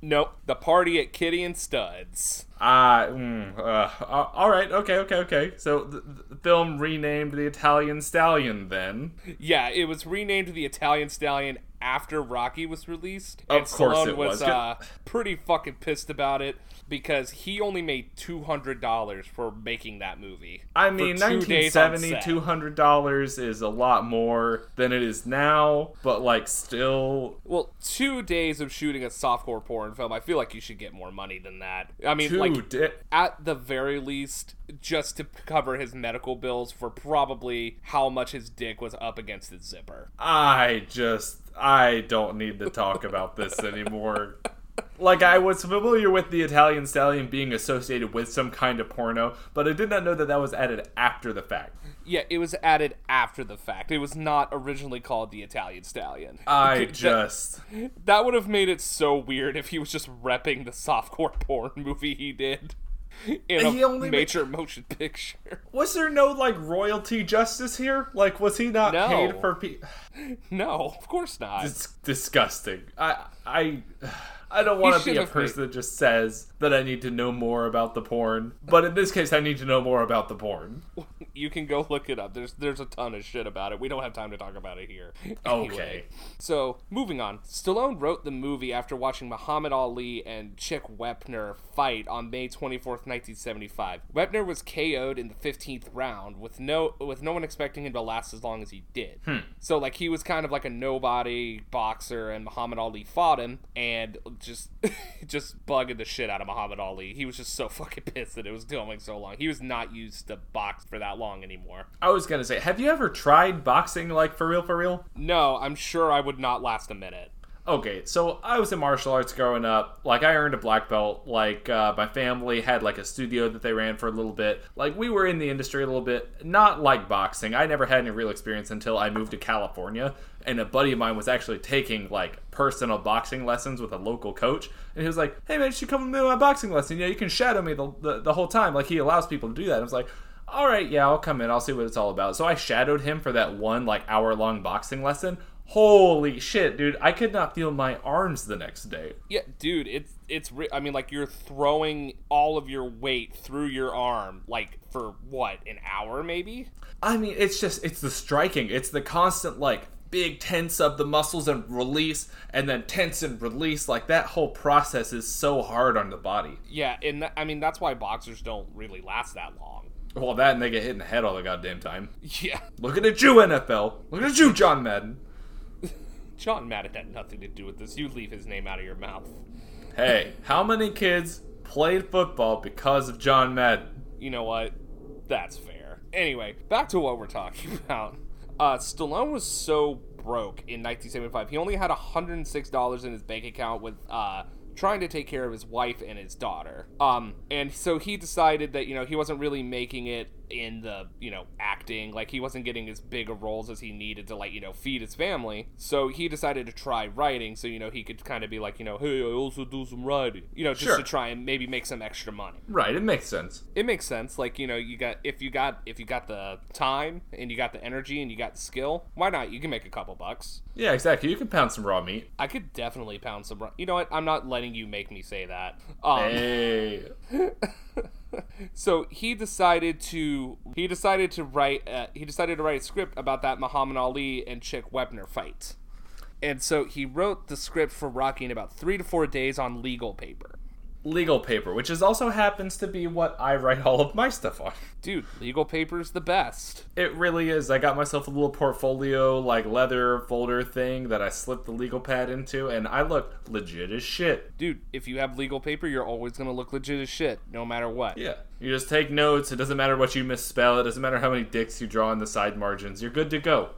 Nope, the party at Kitty and Studs. Ah, mm, uh, uh, all right, okay, okay, okay. So the, the film renamed the Italian Stallion then. Yeah, it was renamed the Italian Stallion after Rocky was released. Of and course Stallone it was. uh, pretty fucking pissed about it because he only made two hundred dollars for making that movie. I mean, two days on 1970, set. two hundred dollars is a lot more than it is now, but like still, Well, two days of shooting a softcore porn film, I feel like you should get more money than that. I mean, like di- at the very least, just to cover his medical bills for probably how much his dick was up against his zipper. I just I don't need to talk about this anymore. Like I was familiar with the Italian Stallion being associated with some kind of porno, but I did not know that that was added after the fact. Yeah, it was added after the fact. It was not originally called the Italian Stallion. I That- just That would have made it so weird if he was just repping the softcore porn movie he did in a He ma- major motion picture. was there no like royalty justice here? Like was he not No. paid for pe- No, of course not. It's disgusting. I I I don't want to be a person that just says that I need to know more about the porn, but in this case, I need to know more about the porn. You can go look it up. There's there's a ton of shit about it. We don't have time to talk about it here. Anyway. Okay. So, moving on. Stallone wrote the movie after watching Muhammad Ali and Chuck Wepner fight on May 24th, 1975. Wepner was KO'd in the 15th round with no with no one expecting him to last as long as he did. Hmm. So like he was kind of like a nobody boxer and Muhammad Ali fought him and just just bugging the shit out of Muhammad Ali. He was just so fucking pissed that it was going so long. He was not used to box for that long anymore. I was gonna say, have you ever tried boxing like for real, for real? No, I'm sure I would not last a minute. Okay, so I was in martial arts growing up. Like I earned a black belt. Like uh, my family had like a studio that they ran for a little bit. Like we were in the industry a little bit. Not like boxing. I never had any real experience until I moved to California, and a buddy of mine was actually taking like personal boxing lessons with a local coach. And he was like, "Hey man, you should come to my boxing lesson. Yeah, you can shadow me the, the the whole time. Like he allows people to do that." I was like. All right, yeah, I'll come in. I'll see what it's all about. So I shadowed him for that one like hour long boxing lesson. Holy shit, dude! I could not feel my arms the next day. Yeah, dude, it's it's. I mean, like you're throwing all of your weight through your arm, like for what an hour, maybe. I mean, it's just it's the striking. It's the constant like big tense of the muscles and release, and then tense and release. Like that whole process is so hard on the body. Yeah, and th- I mean that's why boxers don't really last that long. Well, that and they get hit in the head all the goddamn time. Yeah, Looking at you, NFL. Looking at you, John Madden. John Madden had nothing to do with this. You leave his name out of your mouth. Hey, how many kids played football because of John Madden? You know what? That's fair. Anyway, back to what we're talking about. Uh, Stallone was so broke in 1975. He only had $106 in his bank account with uh, trying to take care of his wife and his daughter. Um, and so he decided that you know he wasn't really making it in the you know acting like he wasn't getting as big of roles as he needed to like you know feed his family. So he decided to try writing so you know he could kind of be like you know hey I also do some writing you know just Sure. to try and maybe make some extra money Right, it makes sense. it makes sense like you know you got if you got if you got the time and you got the energy and you got the skill why not you can make a couple bucks Yeah, exactly. You can pound some raw meat. i could definitely pound some ru- you know what i'm not letting you make me say that um Hey. so he decided to he decided to write uh, he decided to write a script about that muhammad ali and chuck wepner fight. And so he wrote the script for rocky in about three to four days on legal paper Legal paper, which is also happens to be what I write all of my stuff on. dude legal paper's the best It really is. I got myself a little portfolio, like leather folder thing that I slipped the legal pad into, and I look legit as shit. dude if you have legal paper you're always gonna look legit as shit no matter what Yeah. You just take notes. It doesn't matter what you misspell. It doesn't matter how many dicks you draw on the side margins. You're good to go.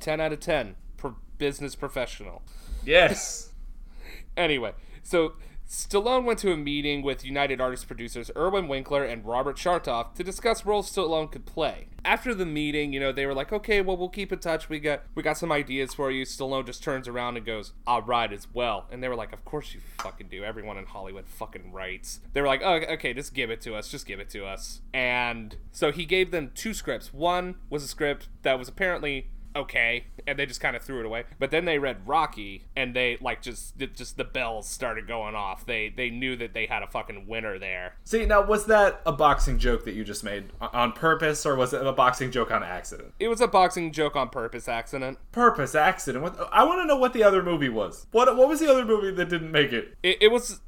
10 out of 10 pro- business professional Yes. anyway so Stallone went to a meeting with United Artists producers Irwin Winkler and Robert Chartoff to discuss roles Stallone could play. After the meeting, you know, they were like, "Okay, well, we'll keep in touch. We got we got some ideas for you." Stallone just turns around and goes, "I'll write as well." And they were like, "Of course you fucking do. Everyone in Hollywood fucking writes." They were like, "Oh, okay, just give it to us. Just give it to us." And so he gave them two scripts. One was a script that was apparently okay and they just kind of threw it away but then they read rocky and they like just just the bells started going off they they knew that they had a fucking winner there See, now was that a boxing joke that you just made on purpose, or was it a boxing joke on accident? it was a boxing joke on purpose accident Purpose, accident. What? I want to know what the other movie was. What? What was the other movie that didn't make it? it, it was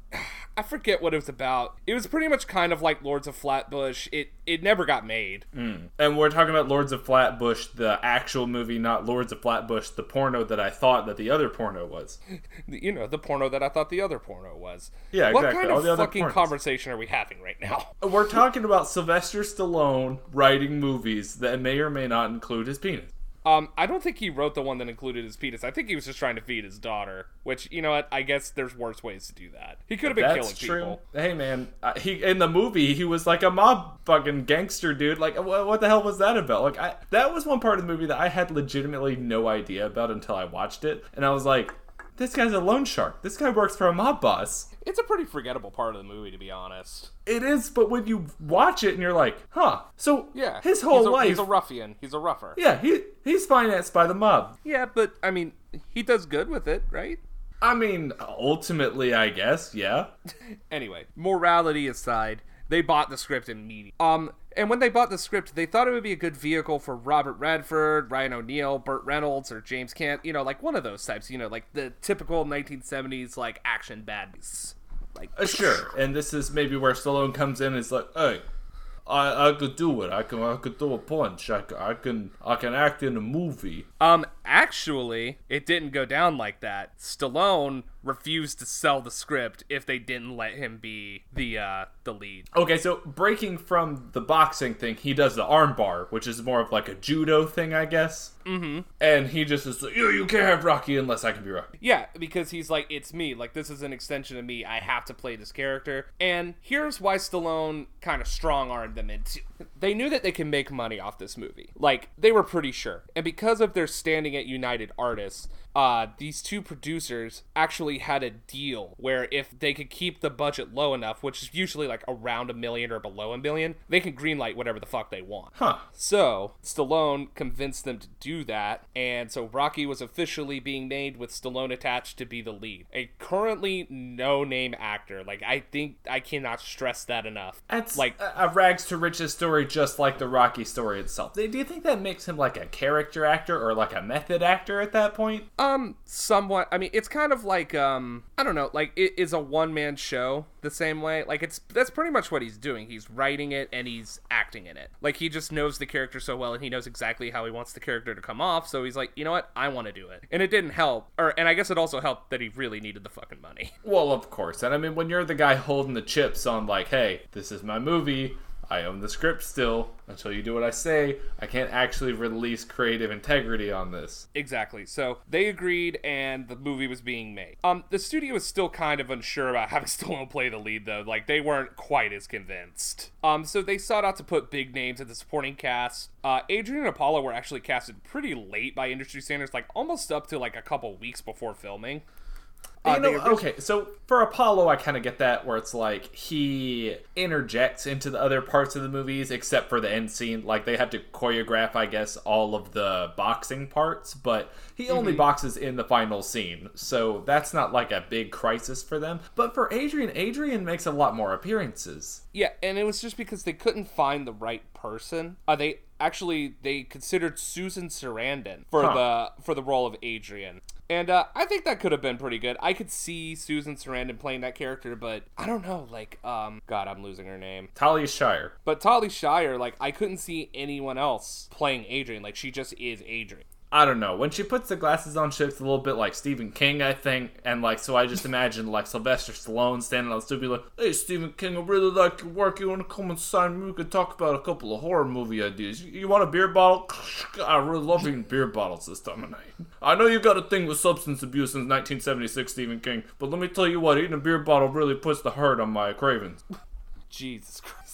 i forget what it was about. It was pretty much kind of like lords of flatbush. It it never got made. Mm. And we're talking about Lords of Flatbush, the actual movie, not Lords of Flatbush, the porno that I thought that the other porno was. you know the porno that i thought the other porno was. Yeah, what exactly, kind all of the other fucking pornos. conversation are we having right now? We're talking about Sylvester Stallone writing movies that may or may not include his penis. Um, I don't think he wrote the one that included his penis. I think he was just trying to feed his daughter. Which, you know what? I guess there's worse ways to do that. He could have been That's killing true. people. Hey man, uh, he in the movie he was like a mob fucking gangster dude. Like what, what the hell was that about? Like I that was one part of the movie that I had legitimately no idea about until I watched it, and I was like, this guy's a loan shark. This guy works for a mob boss. It's a pretty forgettable part of the movie, to be honest. It is, but when you watch it and you're like, huh? So Yeah, his whole he's a, life, He's a ruffian. He's a rougher. yeah, he he's financed by the mob. Yeah, but I mean, he does good with it, right? I mean, ultimately, I guess, yeah. Anyway, morality aside, they bought the script immediately. Um, and when they bought the script, they thought it would be a good vehicle for Robert Redford, Ryan O'Neal, Burt Reynolds, or James Caan. You know, like one of those types. You know, like the typical 1970s like action baddies. Like Uh, sure, and this is maybe where Stallone comes in and is like, "Hey, I I could do it. I can I could throw a punch. I, I can I can act in a movie." Um, actually, it didn't go down like that. Stallone refused to sell the script if they didn't let him be the uh the lead. Okay, so breaking from the boxing thing, he does the armbar, which is more of like a judo thing, I guess. Mm-hmm. And he just is like, "You you can't have Rocky unless I can be Rocky." Yeah, because he's like, it's me. Like, this is an extension of me. I have to play this character. And here's why Stallone kind of strong armed them into. They knew that they can make money off this movie. Like, they were pretty sure. And because of their standing at United Artists, uh, these two producers actually had a deal where if they could keep the budget low enough, which is usually like around a million or below a million, they can greenlight whatever the fuck they want. Huh. So, Stallone convinced them to do that, and so Rocky was officially being made with Stallone attached to be the lead. A currently no name actor. Like, I think I cannot stress that enough. That's like, a, a rags to riches story, just like the Rocky story itself. Do you think that makes him like a character actor or like a method actor at that point? Um, somewhat. I mean, it's kind of like, um, I don't know, like, it is a one man show the same way. Like, it's, that's pretty much what he's doing. He's writing it and he's acting in it. Like, he just knows the character so well and he knows exactly how he wants the character to come off. So he's like, you know what? I want to do it. And it didn't help. Or, and I guess it also helped that he really needed the fucking money. Well, of course. And I mean, when you're the guy holding the chips on, like, hey, this is my movie, I own the script still. Until you do what I say, I can't actually release creative integrity on this. Exactly. So they agreed, and the movie was being made. Um, the studio was still kind of unsure about having Stallone play the lead, though. Like they weren't quite as convinced. Um, so they sought out to put big names in the supporting cast. Uh, Adrian and Apollo were actually casted pretty late by industry standards, like almost up to like a couple weeks before filming. Uh, you know, okay, so for Apollo, I kind of get that where it's like he interjects into the other parts of the movies, except for the end scene. Like they have to choreograph, I guess, all of the boxing parts, but he only Mm-hmm. boxes in the final scene, so that's not like a big crisis for them. But for Adrian, Adrian makes a lot more appearances. Yeah, and it was just because they couldn't find the right person. Uh, they actually they considered Susan Sarandon for Huh. the for the role of Adrian. And uh, I think that could have been pretty good. I could see Susan Sarandon playing that character, but I don't know. Like, um, God, I'm losing her name. Talia Shire. But Tali Shire, like, I couldn't see anyone else playing Adrian. Like, she just is Adrian. I don't know. When she puts the glasses on, she looks a little bit like Stephen King, I think. And like, so I just imagine like Sylvester Stallone standing on the stoop, like, "Hey, Stephen King, I really like your work. You want to come and sign me? We could talk about a couple of horror movie ideas. You, you want a beer bottle? I really love eating beer bottles this time of night. I know you got a thing with substance abuse since 1976, Stephen King, but let me tell you what, eating a beer bottle really puts the hurt on my cravings. Jesus Christ.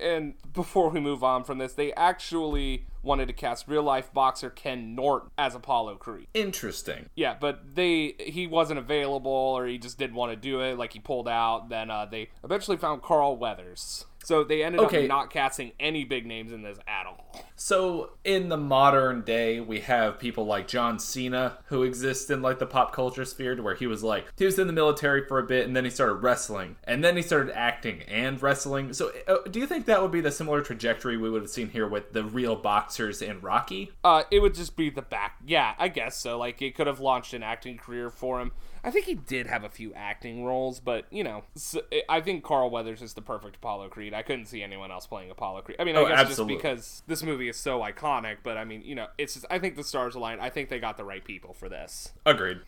And before we move on from this, they actually wanted to cast real life boxer Ken Norton as Apollo Creed. Interesting. Yeah, but they he wasn't available or he just didn't want to do it. Like he pulled out. Then uh, they eventually found Carl Weathers. So they ended Okay. up not casting any big names in this at all. So in the modern day, we have people like John Cena who exist in like the pop culture sphere, to where he was like he was in the military for a bit, and then he started wrestling, and then he started acting and wrestling. So uh, do you think that would be the similar trajectory we would have seen here with the real boxers in Rocky? Uh, it would just be the back. Yeah, I guess so. Like it could have launched an acting career for him. I think he did have a few acting roles, but you know, I think Carl Weathers is the perfect Apollo Creed. I couldn't see anyone else playing Apollo Creed. I mean, I Oh, guess absolutely. just because this movie is so iconic, but I mean, you know, it's just, I think the stars aligned. I think they got the right people for this. Agreed.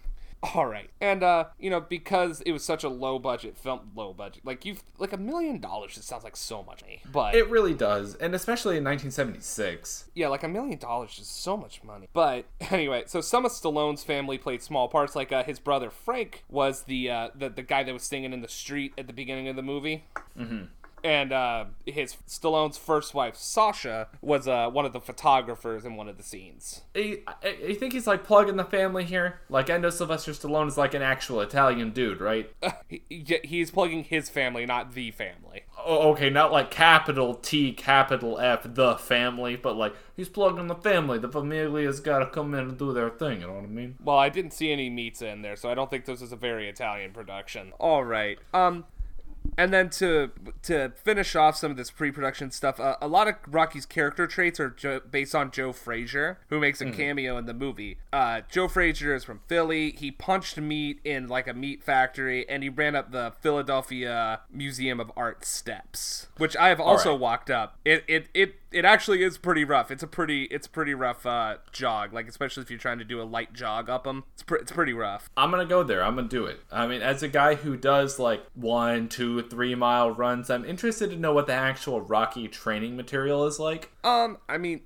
All right, and uh, you know, because it was such a low budget film, low budget, like you've like a million dollars. Just sounds like so much money, but It really does, and especially in 1976. yeah, like a million dollars is so much money. But anyway, so some of Stallone's family played small parts. Like uh, his brother Frank was the uh, the the guy that was singing in the street at the beginning of the movie. Mm-hmm. And uh, his Stallone's first wife Sasha was uh, one of the photographers in one of the scenes. I, I, I think he's like plugging the family here. Like Endo Sylvester Stallone is like an actual Italian dude, right? He, he- he's plugging his family, not the family. Oh, okay, not like capital T, capital F, the family, but like he's plugging the family. The familia's got to come in and do their thing. You know what I mean? Well, I didn't see any meats in there, so I don't think this is a very Italian production. All right. Um, and then to to finish off some of this pre-production stuff, uh, a lot of Rocky's character traits are jo- based on Joe Frazier, who makes a cameo in the movie. Uh, Joe Frazier is from Philly. He punched meat in like a meat factory, and he ran up the Philadelphia Museum of Art steps, which I have also right. walked up. It it it it actually is pretty rough. It's a pretty it's pretty rough uh, jog, like especially if you're trying to do a light jog up them. It's pre- it's pretty rough. I'm gonna go there. I'm gonna do it. I mean, as a guy who does like one, two, three mile runs, I'm interested to know what the actual Rocky training material is like. Um, I mean,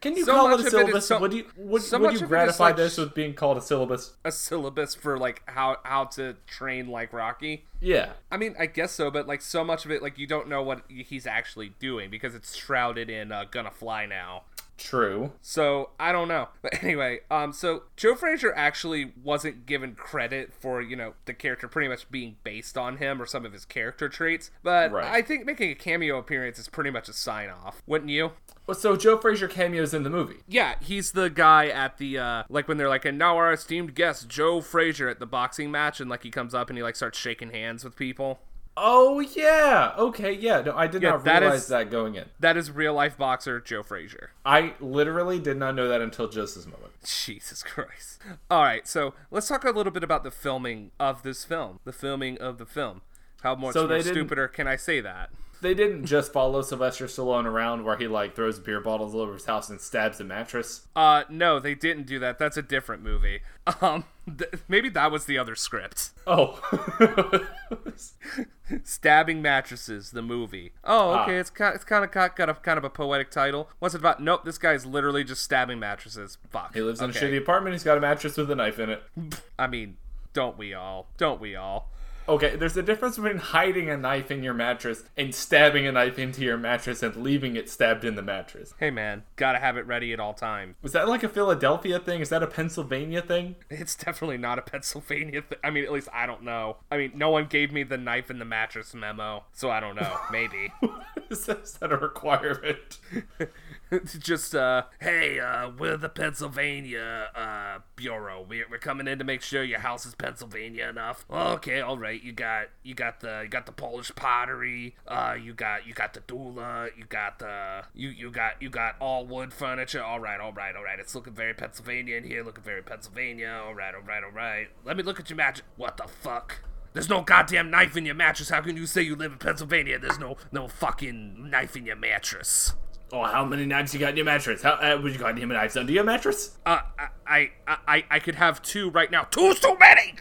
Can you So call it a of it syllabus? so- would you would, so would you of it is gratify like this with being called a syllabus? a syllabus for like how how to train like Rocky. Yeah. I mean, I guess so, but like so much of it, like you don't know what he's actually doing because it's shrouded in uh, "Gonna Fly Now." True. So I don't know. But anyway, um, so Joe Frazier actually wasn't given credit for you know the character pretty much being based on him or some of his character traits, but Right. I think making a cameo appearance is pretty much a sign off, wouldn't you? Well, So Joe Frazier cameos in the movie. Yeah, he's the guy at the uh like when they're like, and now our esteemed guest Joe Frazier at the boxing match, and like he comes up and he like starts shaking hands with people. Oh yeah. Okay. Yeah. No, I did Yeah, not that realize is- that going in. That is real life boxer Joe Frazier. I literally did not know that until just this moment. Jesus Christ. All right, so let's talk a little bit about the filming of this film. The filming of the film. How much So more stupider can I say that? They didn't just follow Sylvester Stallone around where he like throws beer bottles all over his house and stabs a mattress. Uh, no, they didn't do that. That's a different movie. Um, th- maybe that was the other script. Oh. Stabbing mattresses, the movie. Oh, okay. Ah. It's kind, it's kind of got, got a kind of a poetic title. What's it about? Nope, this guy's literally just stabbing mattresses. Fuck. he lives in Okay. a shitty apartment. He's got a mattress with a knife in it. I mean, don't we all? Don't we all? Okay, there's a difference between hiding a knife in your mattress and stabbing a knife into your mattress and leaving it stabbed in the mattress. Hey, man, gotta have it ready at all times. Was that like a Philadelphia thing? Is that a Pennsylvania thing? It's definitely not a Pennsylvania thing. I mean, at least I don't know. I mean, no one gave me the knife in the mattress memo, so I don't know. Maybe. is, that, is that a requirement? Just, uh, hey, uh, we're the Pennsylvania, uh, Bureau. We're, we're coming in to make sure your house is Pennsylvania enough. Okay, all right. You got, you got the, you got the Polish pottery. Uh, you got, you got the doula. You got the, you, you got, you got all wood furniture. All right, all right, all right. It's looking very Pennsylvania in here. Looking very Pennsylvania. All right, all right, all right. Let me look at your mattress. What the fuck? There's no goddamn knife in your mattress. How can you say you live in Pennsylvania? There's no, no fucking knife in your mattress. Oh, how many knives you got in your mattress? How uh, what you got your knives under your mattress? Uh, I, I, I, I could have two right now. Two's too many.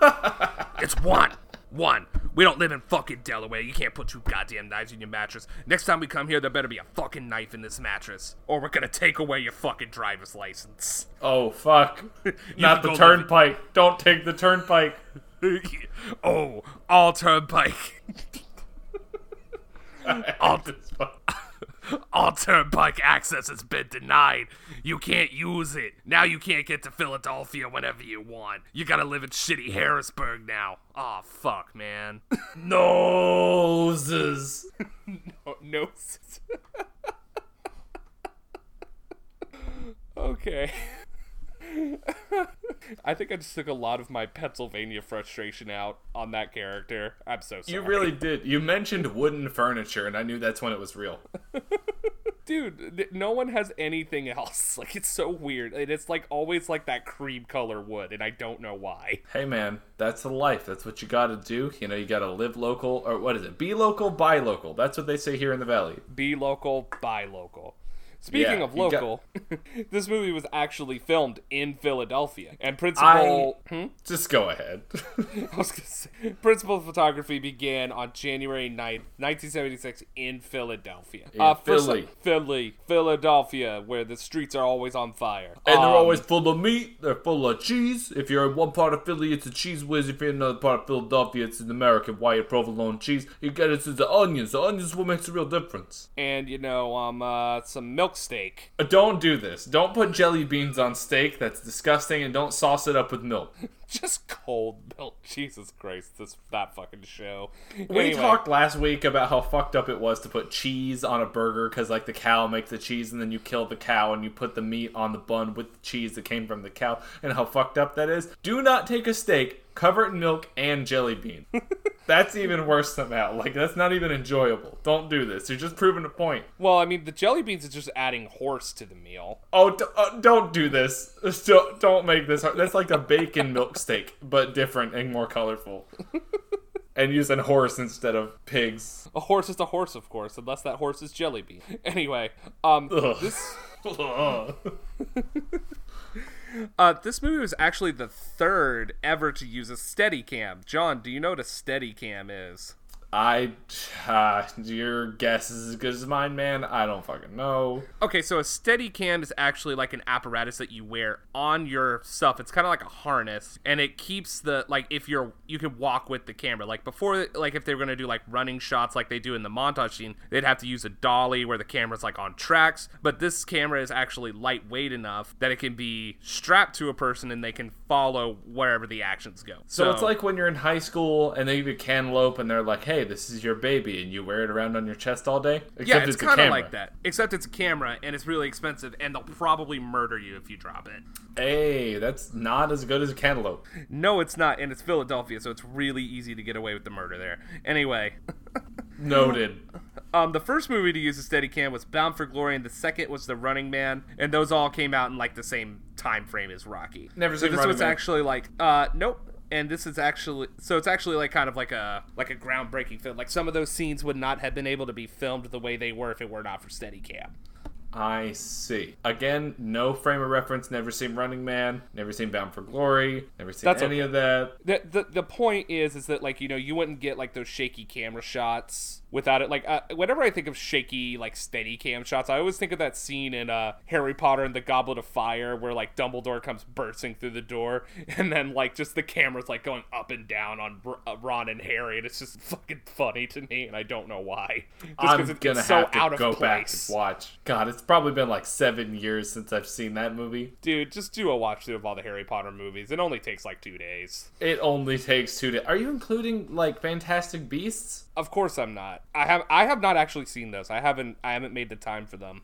it's one. One. We don't live in fucking Delaware. You can't put two goddamn knives in your mattress. Next time we come here, there better be a fucking knife in this mattress, or we're gonna take away your fucking driver's license. Oh fuck! Not the turnpike. Don't take the turnpike. oh, all turnpike. all, turnpike access has been denied. You can't use it. Now you can't get to Philadelphia whenever you want. You gotta live in shitty Harrisburg now. Oh fuck, man. Noses. oh, no. okay. I think I just took a lot of my Pennsylvania frustration out on that character. I'm so sorry. You really did. You mentioned wooden furniture, and I knew that's when it was real. dude th- no one has anything else like it's so weird and it's like always like that cream color wood and i don't know why Hey man, that's the life. That's what you gotta do. You know, you gotta live local, or what is it? Be local, buy local. That's what they say here in the valley. be local buy local speaking Yeah, of you got- local this movie was actually filmed in philadelphia and principal Hmm? Just go ahead. I was gonna say, principal photography began on January 9th, 1976 in Philadelphia. Uh, In first- Philly. Philly, Philadelphia, where the streets are always on fire. And they're Um, always full of meat. They're full of cheese. If you're in one part of Philly, it's a Cheez Whiz. If you're in another part of Philadelphia, it's an American white provolone cheese. You get it to the onions. The onions is what makes a real difference. and you know, um, uh, some milk steak. Don't do this. Don't put jelly beans on steak. That's disgusting. And don't sauce it up with milk. Just cold milk. Jesus Christ, this that fucking show. We Anyway, talked last week about how fucked up it was to put cheese on a burger because, like, the cow makes the cheese, and then you kill the cow and you put the meat on the bun with the cheese that came from the cow, and how fucked up that is. Do not take a steak, cover it in milk and jelly bean. that's even worse than that. Like, that's not even enjoyable. Don't do this. You're just proving a point. Well, I mean, the jelly beans is just adding horse to the meal. Oh, d- uh, don't do this. Still, don't make this. Hard. That's like a bacon milk steak, but different and more colorful. and using horse instead of pigs. A horse is a horse, of course, unless that horse is jelly bean. Anyway, um, Ugh. this uh, this movie was actually the third ever to use a Steadicam. John, do you know what a Steadicam is? I, uh, your guess is as good as mine, man. I don't fucking know. Okay, so a Steadicam is actually like an apparatus that you wear on your stuff. It's kind of like a harness, and it keeps the like if you're you can walk with the camera. Like before, like if they were gonna do like running shots like they do in the montage scene, they'd have to use a dolly where the camera's like on tracks. But this camera is actually lightweight enough that it can be strapped to a person and they can follow wherever the actions go. So, it's like when you're in high school and they give you a cantaloupe and they're like, "Hey, this is your baby," and you wear it around on your chest all day. yeah, Except it's, kind of like that. Except it's a camera and it's really expensive, and they'll probably murder you if you drop it. Hey, that's not as good as a cantaloupe. No, it's not, and it's Philadelphia, so it's really easy to get away with the murder there. Anyway, Noted. um, the first movie to use a Steadicam was Bound for Glory, and the second was The Running Man, and those all came out in like the same time frame as Rocky. Never so seen this Running was Man. actually like, uh, nope. And this is actually so it's actually like kind of like a like a groundbreaking film. Like some of those scenes would not have been able to be filmed the way they were if it were not for Steadicam. I see. Again, no frame of reference. Never seen Running Man. Never seen Bound for Glory. Never seen That's any okay. of that. the, the the point is is that like you know you wouldn't get like those shaky camera shots without it like uh, whenever i think of shaky like steadicam shots i always think of that scene in uh harry potter and the goblet of fire where like dumbledore comes bursting through the door and then like just the camera's like going up and down on R- uh, ron and harry and it's just fucking funny to me and i don't know why just I'm it's, gonna it's so have to out of go back and watch. God, it's probably been like seven years since I've seen that movie. dude just do a watch through of all the harry potter movies it only takes like two days It only takes two days. Are you including like Fantastic Beasts? Of course I'm not. I have I have not actually seen those. I haven't I haven't made the time for them.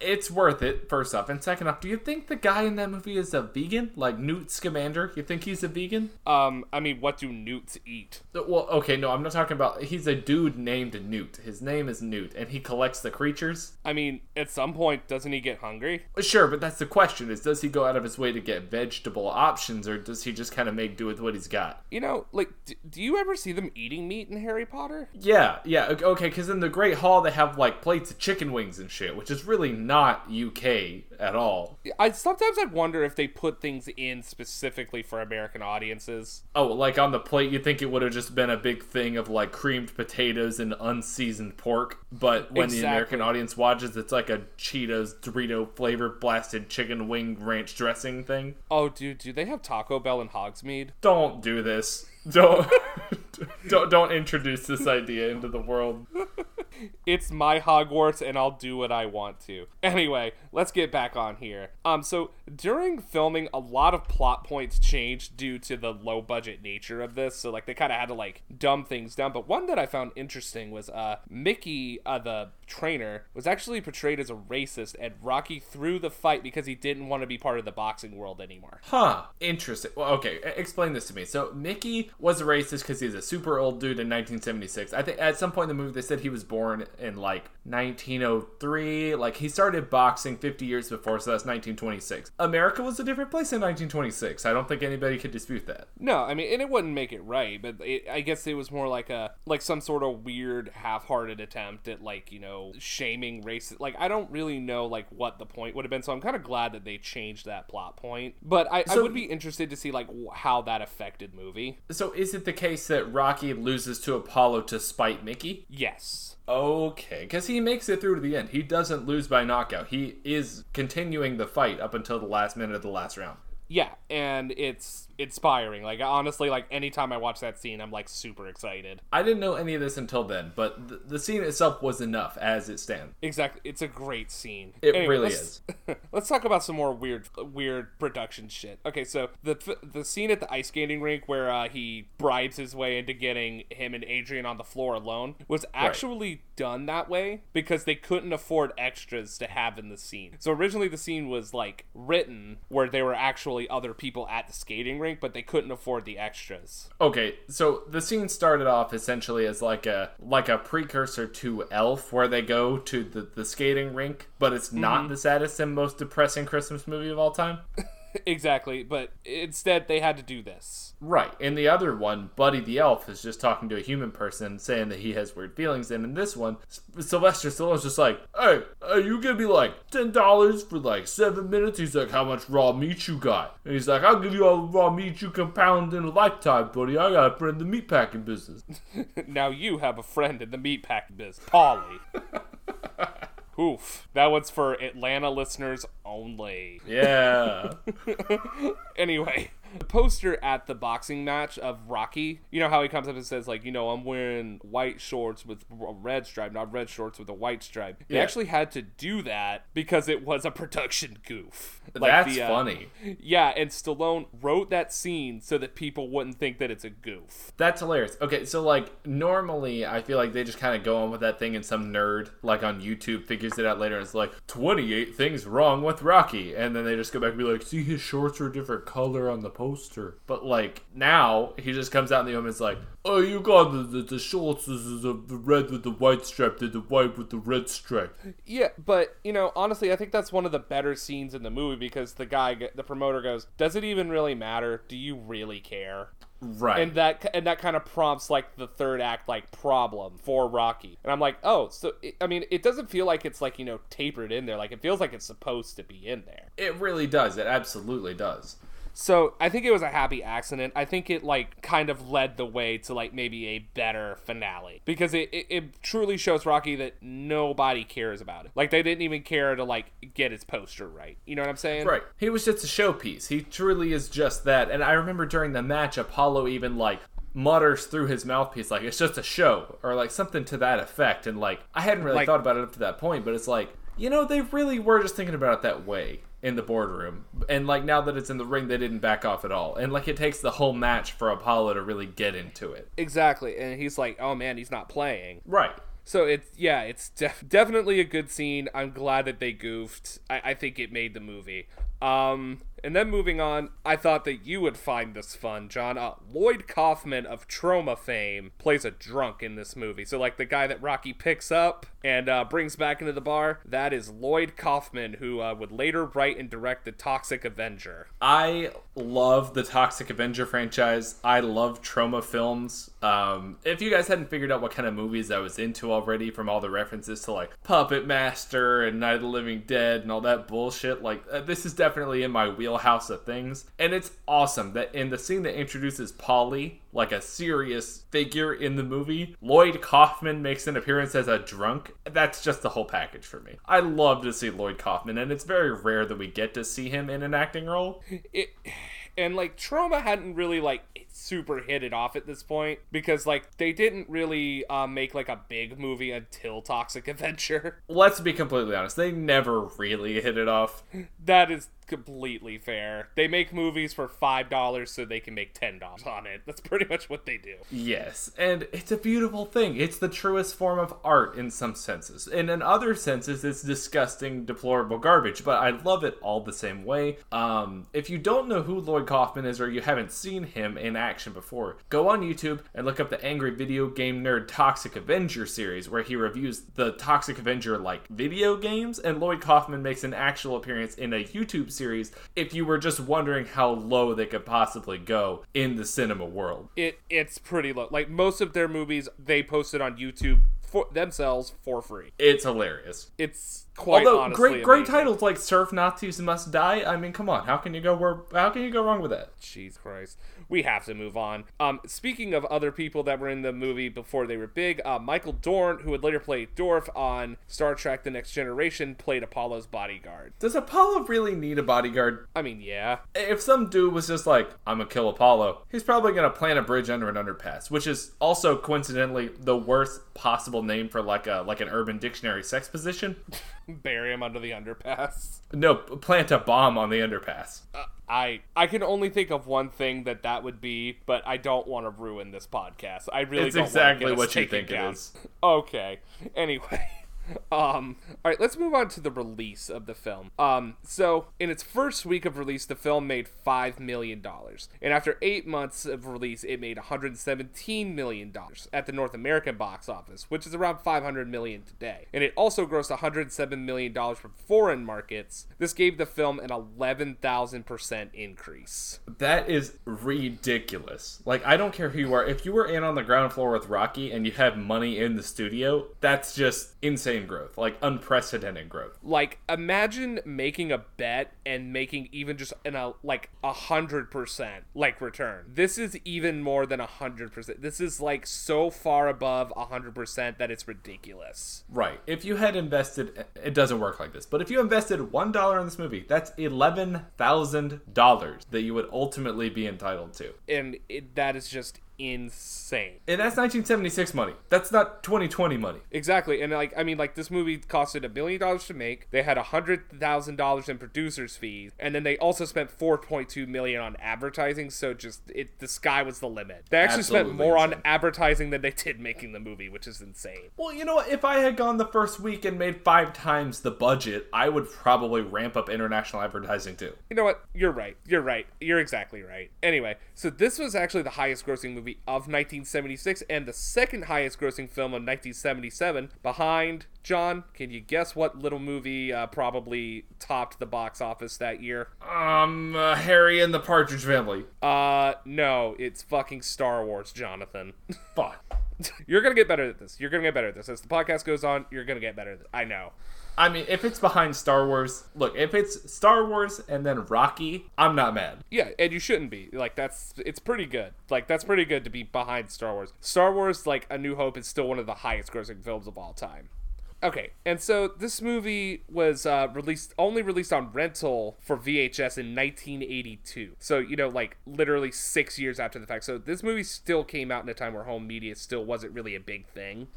It's worth it, first off. And second off, do you think the guy in that movie is a vegan? Like Newt Scamander? You think he's a vegan? Um, I mean, what do newts eat? Well, okay, no, I'm not talking about. He's a dude named Newt. His name is Newt, and he collects the creatures. I mean, at some point, doesn't he get hungry? Sure, but that's the question: is does he go out of his way to get vegetable options, or does he just kind of make do with what he's got? You know, like, d- do you ever see them eating meat in Harry Potter? Yeah, yeah, okay. Because in the Great Hall, they have like plates of chicken wings and shit, which is really not UK at all. I sometimes I wonder if they put things in specifically for American audiences. Oh, like on the plate, you think it would have just been a big thing of like creamed potatoes and unseasoned pork, but when the American audience watches, it's like a Cheetos Dorito flavor blasted chicken wing ranch dressing thing. Oh, dude, do they have Taco Bell in Hogsmeade? Don't do this. Don't don't don't introduce this idea into the world. It's my Hogwarts and I'll do what I want to. Anyway, let's get back on here. Um so during filming a lot of plot points changed due to the low budget nature of this. So like they kind of had to like dumb things down, but one that I found interesting was uh Mickey uh the trainer was actually portrayed as a racist and Rocky threw the fight because he didn't want to be part of the boxing world anymore. Huh. Interesting. Well, okay. Explain this to me. So Mickey was a racist because he's a super old dude in 1976. I think at some point in the movie they said he was born in like 1903. Like he started boxing 50 years before, so that's 1926. America was a different place in 1926. I don't think anybody could dispute that. No, I mean, and it wouldn't make it right, but it, I guess it was more like a like some sort of weird half-hearted attempt at like you know shaming race. Like I don't really know like what the point would have been, so I'm kind of glad that they changed that plot point. But I, I would be interested to see like how that affected movie. So is it the case that Rocky loses to Apollo to spite Mickey? Yes. Okay, because he makes it through to the end. He doesn't lose by knockout. He is continuing the fight up until the last minute of the last round. Yeah, and it's inspiring. Like honestly, like anytime I watch that scene, I'm like super excited. I didn't know any of this until then, but th- the scene itself was enough as it stands. Exactly, it's a great scene. It Anyway, really let's- let's talk about some more weird, weird production shit. Okay, so the the scene at the ice skating rink where uh, he bribes his way into getting him and Adrian on the floor alone was actually done that way because they couldn't afford extras to have in the scene. So originally the scene was like written where there were actually other people at the skating rink, but they couldn't afford the extras. Okay, so the scene started off essentially as like a like a precursor to Elf, where they go to the, the skating rink, but it's not mm-hmm. the saddest and most depressing Christmas movie of all time. exactly, but instead they had to do this. Right. In the other one, Buddy the Elf is just talking to a human person saying that he has weird feelings. And in this one, Sylvester Stallone's just like, hey, are you gonna be like $10 for like seven minutes? He's like, how much raw meat you got? And he's like, I'll give you all the raw meat you can pound in a lifetime, buddy. I got a friend in the meatpacking business. now you have a friend in the meatpacking business, Paulie. Oof. That one's for Atlanta listeners only. Yeah. Anyway, the poster at the boxing match of Rocky, you know how he comes up and says, like, you know, I'm wearing white shorts with a red stripe, not red shorts with a white stripe. They Yeah. actually had to do that because it was a production goof. Like That's the, uh, funny. Yeah, and Stallone wrote that scene so that people wouldn't think that it's a goof. That's hilarious. Okay, so like normally I feel like they just kind of go on with that thing and some nerd like on YouTube figures it out later and it's like 28 things wrong with Rocky and then they just go back and be like, "See his shorts are a different color on the poster." But like now he just comes out in the open It's like, "Oh, you got the the, the shorts is is the the red with the white stripe, the the white with the red stripe." Yeah, but you know, honestly, I think that's one of the better scenes in the movie because the guy, the promoter, goes, "Does it even really matter? Do you really care?" Right. And that and that kind of prompts like the third act like problem for Rocky. And I'm like, oh, so it, I mean, it doesn't feel like it's like you know tapered in there. Like it feels like it's supposed to be in there. it really does. It absolutely does. So I think it was a happy accident. I think it like kind of led the way to like maybe a better finale because it, it, it truly shows Rocky that nobody cares about it. Like they didn't even care to like get his poster right. You know what I'm saying? Right. He was just a showpiece. He truly is just that. And I remember during the match, Apollo even like mutters through his mouthpiece like it's just a show or like something to that effect. And like I hadn't really Like- thought about it up to that point, but it's like you know they really were just thinking about it that way in the boardroom. And like now that it's in the ring, they didn't back off at all. And like it takes the whole match for Apollo to really get into it. Exactly. And he's like, oh man, he's not playing. Right. So it's yeah, it's def- definitely a good scene. I'm glad that they goofed. I, I think it made the movie. Um, and then moving on, I thought that you would find this fun, John. Uh, Lloyd Kaufman of Troma fame plays a drunk in this movie. So, like the guy that Rocky picks up and uh, brings back into the bar, that is Lloyd Kaufman, who uh, would later write and direct The Toxic Avenger. I love the Toxic Avenger franchise. I love Troma films. Um, if you guys hadn't figured out what kind of movies I was into already from all the references to like Puppet Master and Night of the Living Dead and all that bullshit, like uh, this is definitely in my wheelhouse of things. And it's awesome that in the scene that introduces Paulie, like a serious figure in the movie, Lloyd Kaufman makes an appearance as a drunk. That's just the whole package for me. I love to see Lloyd Kaufman, and it's very rare that we get to see him in an acting role. It and like Troma hadn't really like super hit it off at this point because like they didn't really uh, make like a big movie until Toxic Adventure. Let's be completely honest, they never really hit it off. That is completely fair. They make movies for five dollars so they can make ten dollars on it. That's pretty much what they do. Yes, and it's a beautiful thing. It's the truest form of art in some senses. And in other senses, it's disgusting, deplorable garbage. But I love it all the same way. Um, if you don't know who Lloyd Kaufman is or you haven't seen him in action before, go on YouTube and look up the Angry Video Game Nerd Toxic Avenger series, where he reviews the Toxic Avenger like video games, and Lloyd Kaufman makes an actual appearance in a YouTube series. If you were just wondering how low they could possibly go in the cinema world, It it's pretty low. Like most of their movies, they posted on YouTube for themselves for free. it's hilarious. It's quite Although honestly great, great amazing. titles like "Surf Nazis Must Die." I mean, come on, how can you go where? How can you go wrong with that? Jesus Christ. We have to move on. Um, speaking of other people that were in the movie before they were big, uh, Michael Dorn, who would later play Worf on Star Trek The Next Generation, played Apollo's bodyguard. Does Apollo really need a bodyguard? I mean, yeah. If some dude was just like, "I'm gonna kill Apollo," he's probably gonna plant a bridge under an underpass, which is also coincidentally the worst possible name for like a like an Urban Dictionary sex position. Bury him under the underpass. No, plant a bomb on the underpass. Uh, I I can only think of one thing that that would be, but I don't want to ruin this podcast. I really It's don't exactly want to get us what you think it down. is. Okay. Anyway. Um, all right, let's move on to the release of the film. Um, so in its first week of release, the film made five million dollars, and after eight months of release, it made 117 million dollars at the North American box office, which is around 500 million today. And it also grossed 107 million dollars from foreign markets. This gave the film an 11,000 percent increase. That is ridiculous. Like, I don't care who you are. If you were in on the ground floor with Rocky and you have money in the studio, that's just insane growth. Like, unprecedented growth. like imagine making a bet and making even just an a like a hundred percent like return this is even more than a hundred percent this is like so far above a hundred percent that it's ridiculous Right. If you had invested, it doesn't work like this, but if you invested $1 in this movie, that's $11,000 that you would ultimately be entitled to. and it, that is just insane And that's 1976 money. That's not 2020 money. Exactly, and like I mean, like this movie costed a billion dollars to make. They had a hundred thousand dollars in producers' fees, and then they also spent four point two million on advertising. So just it, the sky was the limit. They actually spent Absolutely more on advertising than they did making the movie, which is insane. Well, you know what? If I had gone the first week and made five times the budget, I would probably ramp up international advertising too. You know what? You're right. You're right. You're exactly right. Anyway, so this was actually the highest grossing movie of 1976 and the second highest grossing film of 1977 behind John. Can you guess what little movie uh, probably topped the box office that year? Um, uh, Harry and the Partridge Family. Uh, no, it's fucking Star Wars, Jonathan. Fuck. you're gonna get better at this. You're gonna get better at this. As the podcast goes on, you're gonna get better at this. I know. I mean, if it's behind Star Wars, look, if it's Star Wars and then Rocky, I'm not mad. Yeah, and you shouldn't be. Like that's it's pretty good. Like that's pretty good to be behind Star Wars. Star Wars like A New Hope is still one of the highest grossing films of all time. Okay, and so this movie was uh, released only released on rental for VHS in 1982. So you know, like literally six years after the fact. So this movie still came out in a time where home media still wasn't really a big thing.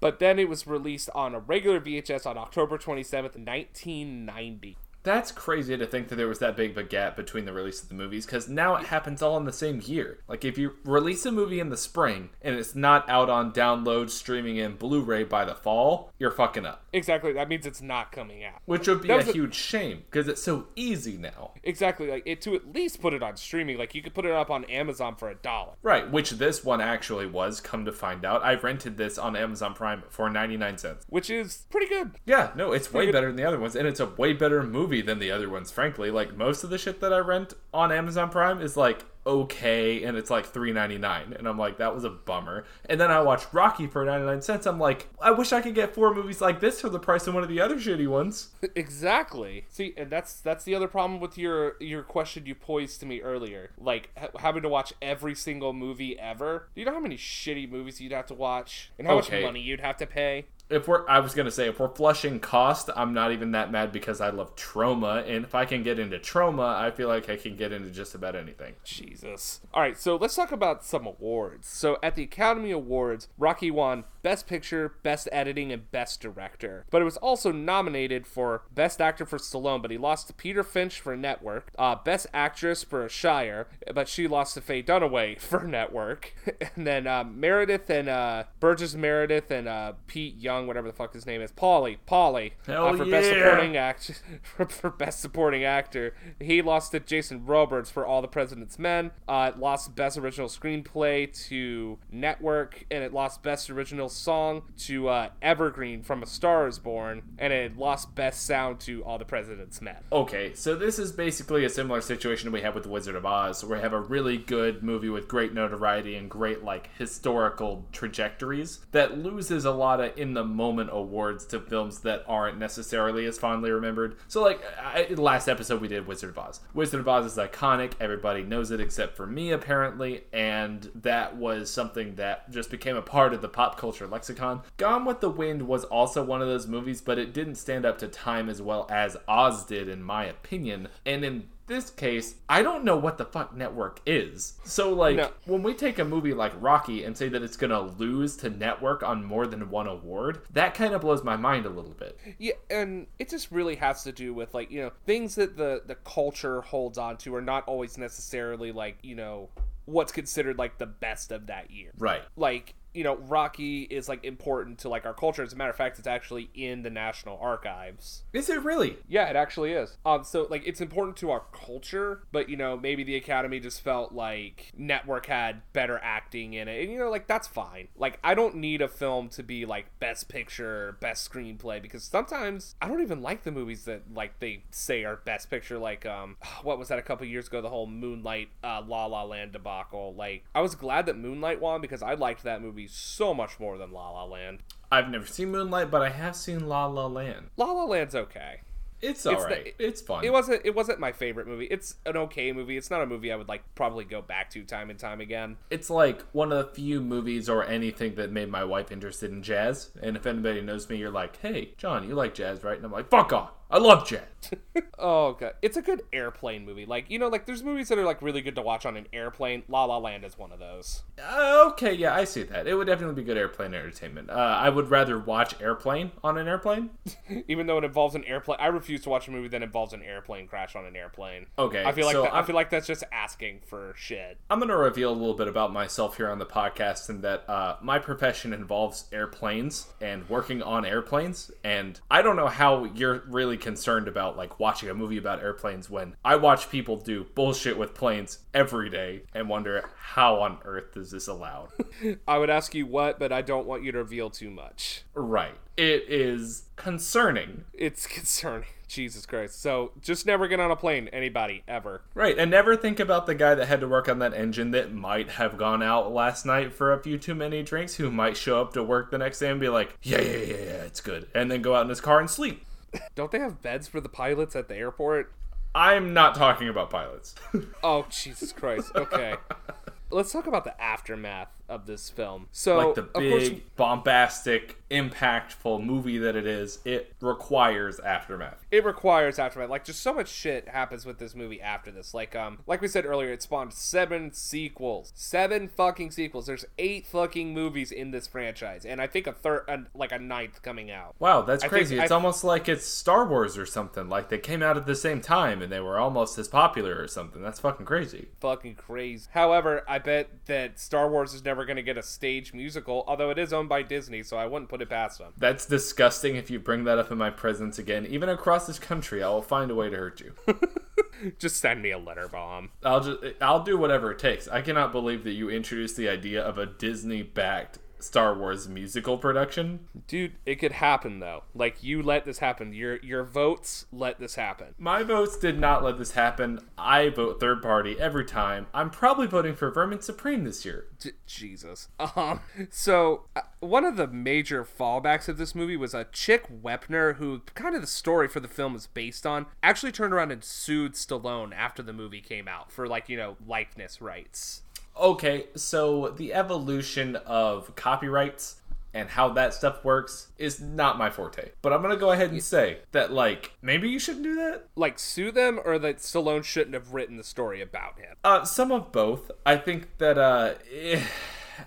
But then it was released on a regular VHS on October 27th, 1990. That's crazy to think that there was that big of a gap between the release of the movies because now it happens all in the same year. Like if you release a movie in the spring and it's not out on download, streaming, and Blu-ray by the fall, you're fucking up. Exactly. That means it's not coming out. Which would be a a- huge shame because it's so easy now. Exactly. Like it to at least put it on streaming. Like you could put it up on Amazon for a dollar. Right, which this one actually was. Come to find out, I rented this on Amazon Prime for 99 cents. Which is pretty good. Yeah, no, it's way good. better than the other ones, and it's a way better movie than the other ones. Frankly, like most of the shit that I rent on Amazon Prime is like okay, and it's like three ninety nine, and I'm like that was a bummer. And then I watched Rocky for ninety nine cents. I'm like, I wish I could get four movies like this for the price of one of the other shitty ones. Exactly. See, and that's that's the other problem with your your question you posed to me earlier. Like ha- having to watch every single movie ever. Do you know how many shitty movies you'd have to watch and how Okay. much money you'd have to pay? If we're, I was gonna say, if we're flushing cost, I'm not even that mad because I love Troma, and if I can get into Troma, I feel like I can get into just about anything. Jesus. All right, so let's talk about some awards. So at the Academy Awards, Rocky won Best Picture, Best Editing, and Best Director. But it was also nominated for Best Actor for Stallone, but he lost to Peter Finch for Network. Uh, Best Actress for Shire, but she lost to Faye Dunaway for Network. and then uh, Meredith and uh, Burgess Meredith and uh, Pete Young, whatever the fuck his name is, Paulie, Paulie, Hell uh, for Best yeah. Supporting act for, for best supporting actor. He lost to Jason Robards for All the President's Men. Uh, it lost best original screenplay to Network, and it lost best original song to uh, Evergreen from A Star Is Born, and it lost best sound to All the President's Men. Okay, so this is basically a similar situation we have with The Wizard of Oz, where we have a really good movie with great notoriety and great like historical trajectories that loses a lot of in the moment awards to films that aren't necessarily as fondly remembered. So like I, last episode we did Wizard of Oz. Wizard of Oz is iconic, everybody knows it except for me apparently, and that was something that just became a part of the pop culture lexicon. Gone with the Wind was also one of those movies, but it didn't stand up to time as well as Oz did, in my opinion. And in this case, I don't know what the fuck network is. So, like, No. when we take a movie like Rocky and say that it's gonna lose to network on more than one award, that kind of blows my mind a little bit. Yeah, and it just really has to do with like you know things that the the culture holds on to are not always necessarily like you know what's considered like the best of that year. Right. like you know rocky is like important to like our culture. As a matter of fact it's actually in the national archives. Is it really? yeah it actually is. Um so like it's important to our culture but you know maybe the academy just felt like network had better acting in it. And you know like that's fine. Like i don't need a film to be like best picture best screenplay because sometimes i don't even like the movies that like they say are best picture. Like um what was that a couple years ago? The whole moonlight uh la la land debacle. Like i was glad that moonlight won because i liked that movie so much more than la la land I've never seen Moonlight, but I have seen La La Land. la la land's okay It's alright. It's fun. It wasn't. It wasn't my favorite movie. It's an okay movie. It's not a movie I would like probably go back to time and time again. it's like one of the few movies or anything that made my wife interested in jazz. And if anybody knows me, you're like, hey, John, you like jazz, right? And I'm like, fuck off. I love Jet. Oh god, it's a good airplane movie. Like you know, like there's movies that are like really good to watch on an airplane. La La Land is one of those. Uh, okay, yeah, I see that. It would definitely be good airplane entertainment. Uh, I would rather watch Airplane on an airplane. Even though it involves an airplane, I refuse to watch a movie that involves an airplane crash on an airplane. Okay, I feel like so that, I feel like that's just asking for shit. I'm going to reveal a little bit about myself here on the podcast and that uh, my profession involves airplanes and working on airplanes. And I don't know how you're really concerned about like watching a movie about airplanes when I watch people do bullshit with planes every day and wonder how on earth is this allowed? I would ask you what, but I don't want you to reveal too much. right. It is concerning. It's concerning. Jesus Christ. So just never get on a plane, anybody, ever. Right, and never think about the guy that had to work on that engine that might have gone out last night for a few too many drinks, who might show up to work the next day and be like, yeah, yeah, yeah, yeah, it's good, and then go out in his car and sleep. Don't they have beds for the pilots at the airport? I'm not talking about pilots. Oh, Jesus Christ. Okay. Let's talk about the aftermath of this film. So like the of course, big, bombastic, impactful movie that it is, it requires aftermath. it requires aftermath. Like just so much shit happens with this movie after this. Like um, like we said earlier, it spawned seven sequels, seven fucking sequels. There's eight fucking movies in this franchise, and I think a third, uh, like a ninth coming out. Wow, that's I crazy. it's I- almost like it's Star Wars or something. Like they came out at the same time and they were almost as popular or something. That's fucking crazy. Fucking crazy. However, I bet that Star Wars is never going to get a stage musical, although it is owned by Disney, so I wouldn't put it past them. That's disgusting if you bring that up in my presence again. Even across this country, I will find a way to hurt you. Just send me a letter bomb. I'll just I'll do whatever it takes. I cannot believe that you introduced the idea of a Disney backed Star Wars musical production. Dude, it could happen though. Like you let this happen. Your your votes let this happen. My votes did not let this happen. I vote third party every time. I'm probably voting for Vermin Supreme this year. D- Jesus. Um. So uh, one of the major fallbacks of this movie was a Chuck Wepner, who kind of the story for the film is based on, actually turned around and sued Stallone after the movie came out for like you know likeness rights. Okay, so the evolution of copyrights and how that stuff works is not my forte. But I'm gonna go ahead and say that, like, maybe you shouldn't do that. Like sue them, or that Stallone shouldn't have written the story about him. Uh, some of both. I think that, uh, eh,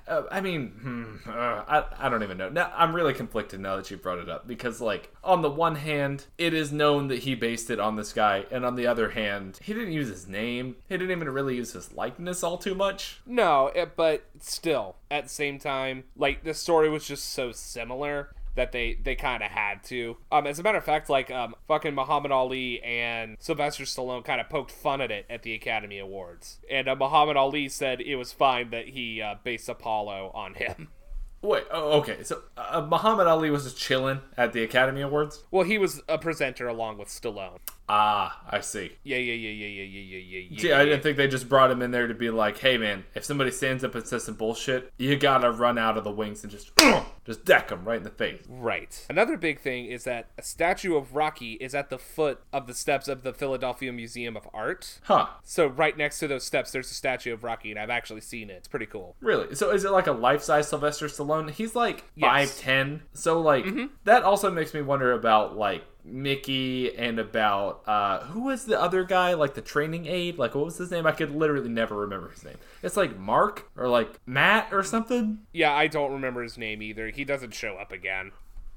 uh I mean, hmm, uh, I, I don't even know. Now, I'm really conflicted now that you brought it up because, like, on the one hand, it is known that he based it on this guy, and on the other hand, he didn't use his name. He didn't even really use his likeness all too much. No, it, but still, at the same time, like the story was just so similar that they they kind of had to. Um, as a matter of fact, like um, fucking Muhammad Ali and Sylvester Stallone kind of poked fun at it at the Academy Awards, and uh, Muhammad Ali said it was fine that he uh, based Apollo on him. Wait, oh, okay. So uh, Muhammad Ali was just chilling at the Academy Awards. Well, he was a presenter along with Stallone. Ah, I see. Yeah, yeah, yeah, yeah, yeah, yeah, yeah, yeah. See, I didn't think they just brought him in there to be like, "Hey, man, if somebody stands up and says some bullshit, you gotta run out of the wings and just, just deck them right in the face." Right. Another big thing is that a statue of Rocky is at the foot of the steps of the Philadelphia Museum of Art. Huh? So right next to those steps, there's a statue of Rocky, and I've actually seen it. It's pretty cool. Really? So is it like a life-size Sylvester Stallone? He's like Yes. five ten. So like that also makes me wonder about like Mickey and about uh who was the other guy like the training aide like what was his name I could literally never remember his name it's like Mark or like Matt or something Yeah, I don't remember his name either. He doesn't show up again.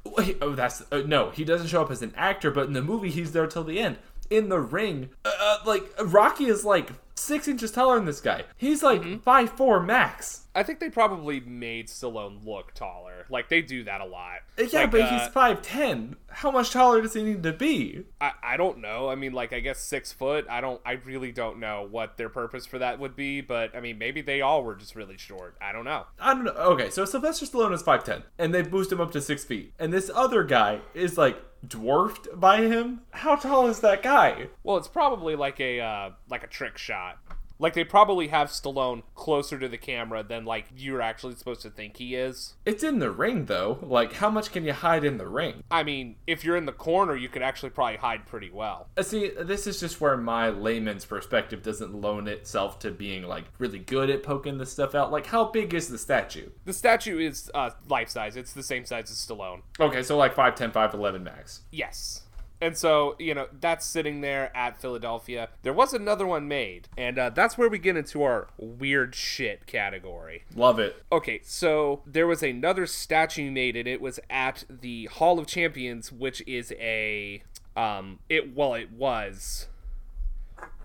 Wait, oh, that's uh, no. He doesn't show up as an actor, but in the movie, he's there till the end. In the ring, uh, uh, like Rocky is like six inches taller than this guy. He's like five four max. I think they probably made Stallone look taller. Like they do that a lot. Uh, Yeah, Like, but uh, he's five ten. How much taller does he need to be? I, I don't know. I mean, like I guess six foot. I don't. I really don't know what their purpose for that would be. But I mean, maybe they all were just really short. I don't know. I don't know. Okay, so Sylvester Stallone is five ten, and they boost him up to six feet, and this other guy is like dwarfed by him. How tall is that guy? Well, it's probably like a uh, like a trick shot. Like they probably have Stallone closer to the camera than like you're actually supposed to think he is. It's in the ring though. Like, how much can you hide in the ring? I mean, if you're in the corner, you could actually probably hide pretty well. Uh, See, this is just where my layman's perspective doesn't loan itself to being like really good at poking this stuff out. Like, how big is the statue? The statue is uh, life size. It's the same size as Stallone. Okay, so like 5'10, 5'11 max. Yes. And so, you know, that's sitting there at Philadelphia. There was another one made, and uh, that's where we get into our weird shit category. Love it. Okay, so there was another statue made, and it was at the Hall of Champions, which is a um, it well, it was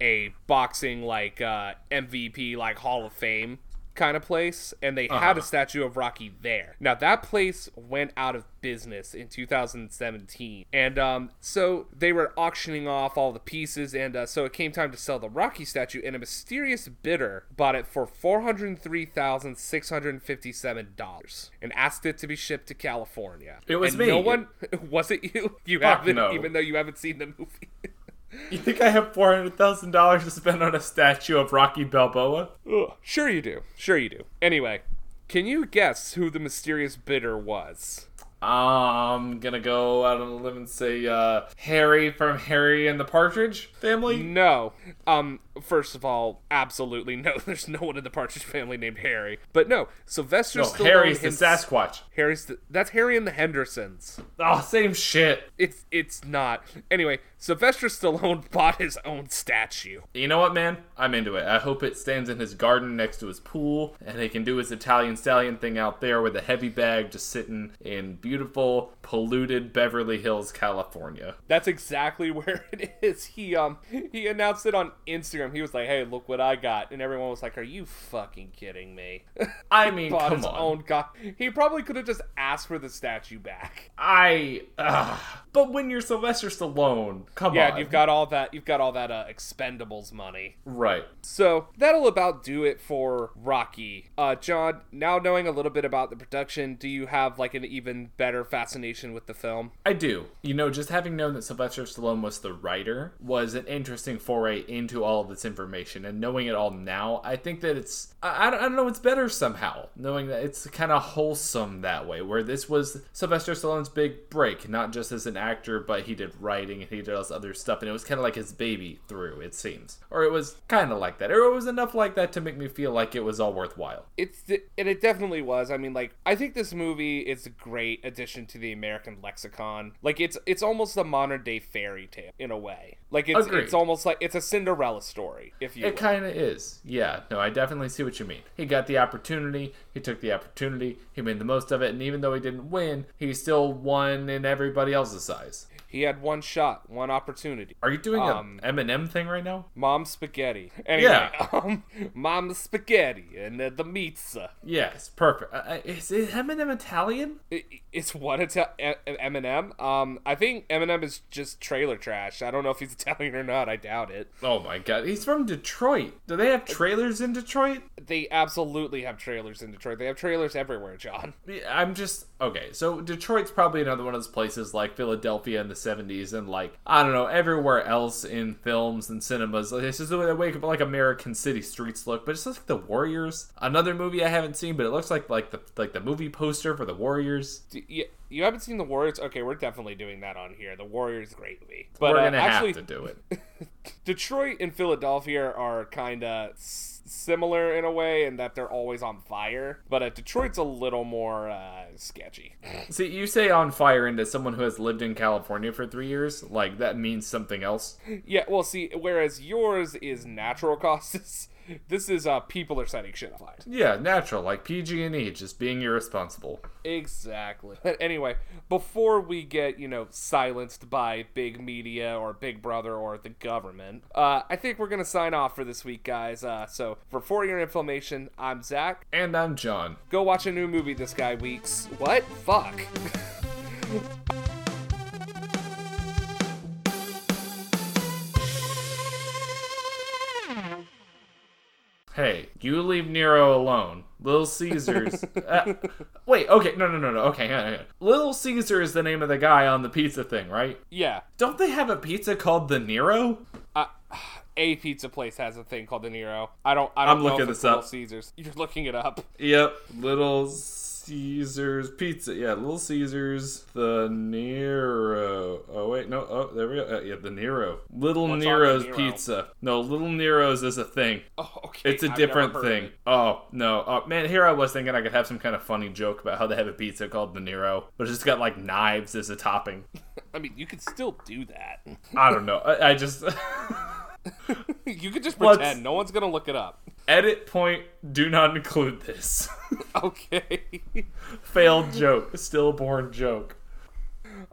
a boxing like uh, MVP, like Hall of Fame kind of place, and they had a statue of Rocky there. Now that place went out of business in 2017, and um, so they were auctioning off all the pieces, and uh, so it came time to sell the Rocky statue, and a mysterious bidder bought it for four hundred three thousand six hundred fifty-seven dollars, and asked it to be shipped to California. It was And me. No one was it you? You Fuck haven't, no. even though you haven't seen the movie. You think I have $400,000 to spend on a statue of Rocky Balboa? Ugh. Sure you do. Sure you do. Anyway, can you guess who the mysterious bidder was? I'm gonna go out on a limb and say uh, Harry from Harry and the Partridge Family. No. Um. First of all, absolutely no. There's no one in the Partridge Family named Harry. But no, Sylvester No, Stallone. Harry's the Sasquatch. Harry's the, that's Harry and the Hendersons. Oh, same shit. It's it's not. Anyway, Sylvester Stallone bought his own statue. You know what, man? I'm into it. I hope it stands in his garden next to his pool, and he can do his Italian stallion thing out there with a heavy bag just sitting in beautiful, polluted Beverly Hills, California. That's exactly where it is. He um he announced it on Instagram. He was like, "Hey, look what I got," and everyone was like, "Are you fucking kidding me?" I mean, bought come his on. own god. He probably could have just asked for the statue back. I. Uh, but when you're Sylvester Stallone, come Yeah, on. Yeah, you've got all that. You've got all that uh, Expendables money. right. So that'll about do it for Rocky. Uh, John, now knowing a little bit about the production, do you have like an even better fascination with the film? I do. You know, just having known that Sylvester Stallone was the writer was an interesting foray into all of this information. And knowing it all now, I think that it's, I, I, don't, I don't know, it's better somehow. Knowing that it's kind of wholesome that way, where this was Sylvester Stallone's big break, not just as an actor, but he did writing and he did all this other stuff. And it was kind of like his baby through, it seems. Or it was kind of like that. Or it was enough like that to make me feel like it was all worthwhile. It's and it definitely was. I mean, like I think this movie is a great addition to the American lexicon. Like it's it's almost a modern day fairy tale in a way. Like it's Agreed. it's almost like it's a Cinderella story, if you. It kind of is. Yeah, no, I definitely see what you mean. He got the opportunity, he took the opportunity, he made the most of it, and even though he didn't win, he still won in everybody else's eyes. He had one shot, one opportunity. Are you doing Um, a Eminem thing right now? Mom spaghetti. Anyway, Yeah. um, mom spaghetti and uh, the pizza. Yes, perfect. Uh, uh, is, is Eminem Italian? I- It's what it's Eminem. Um, I think Eminem is just trailer trash. I don't know if he's Italian or not. I doubt it. Oh my god, he's from Detroit. Do they have trailers in Detroit? They absolutely have trailers in Detroit. They have trailers everywhere, John. I'm just okay. So Detroit's probably another one of those places like Philadelphia and the '70s, and like I don't know everywhere else in films and cinemas. Like, it's just the way they wake up like American City streets look, but it's just like the Warriors. Another movie I haven't seen, but it looks like like the like the movie poster for the Warriors. You, you haven't seen the Warriors? Okay, we're definitely doing that on here. The Warriors, great movie. But We're uh, gonna actually, have to do it. Detroit and Philadelphia are kind of similar in a way in that they're always on fire. But uh, Detroit's a little more uh, sketchy. See, you say on fire and as someone who has lived in California for three years, like that means something else. Yeah, well, see, whereas yours is natural causes, this is uh, people are setting shit on fire. Yeah, natural, like PG&E, just being irresponsible. Exactly. But anyway, before we get, you know, silenced by big media or Big Brother or the government, uh, I think we're going to sign off for this week, guys. Uh, so, for Four Year Information, I'm Zach. And I'm John. Go watch a new movie this guy weeks. What? Fuck. Hey, you leave Nero alone. Little Caesars. uh, wait, okay, no, no, no, no. Okay, hang on, hang on. Little Caesar is the name of the guy on the pizza thing, right? yeah. Don't they have a pizza called the Nero? Uh, a pizza place has a thing called the Nero. I don't. I don't I'm know looking if it's this up. Caesars. You're looking it up. Yep, Little Caesars pizza. Yeah, Little Caesars the Nero. Oh wait, no. Oh, there we go. Uh, yeah, the Nero. Little What's Nero's Nero? pizza. No, Little Nero's is a thing. Oh, okay. It's a I've different thing. Oh no, oh, man! Here I was thinking I could have some kind of funny joke about how they have a pizza called the Nero, but it's just got like knives as a topping. I mean, you could still do that. I don't know. I, I just you could just Let's- pretend. No one's gonna look it up. edit point. Do not include this Okay. failed joke, stillborn joke.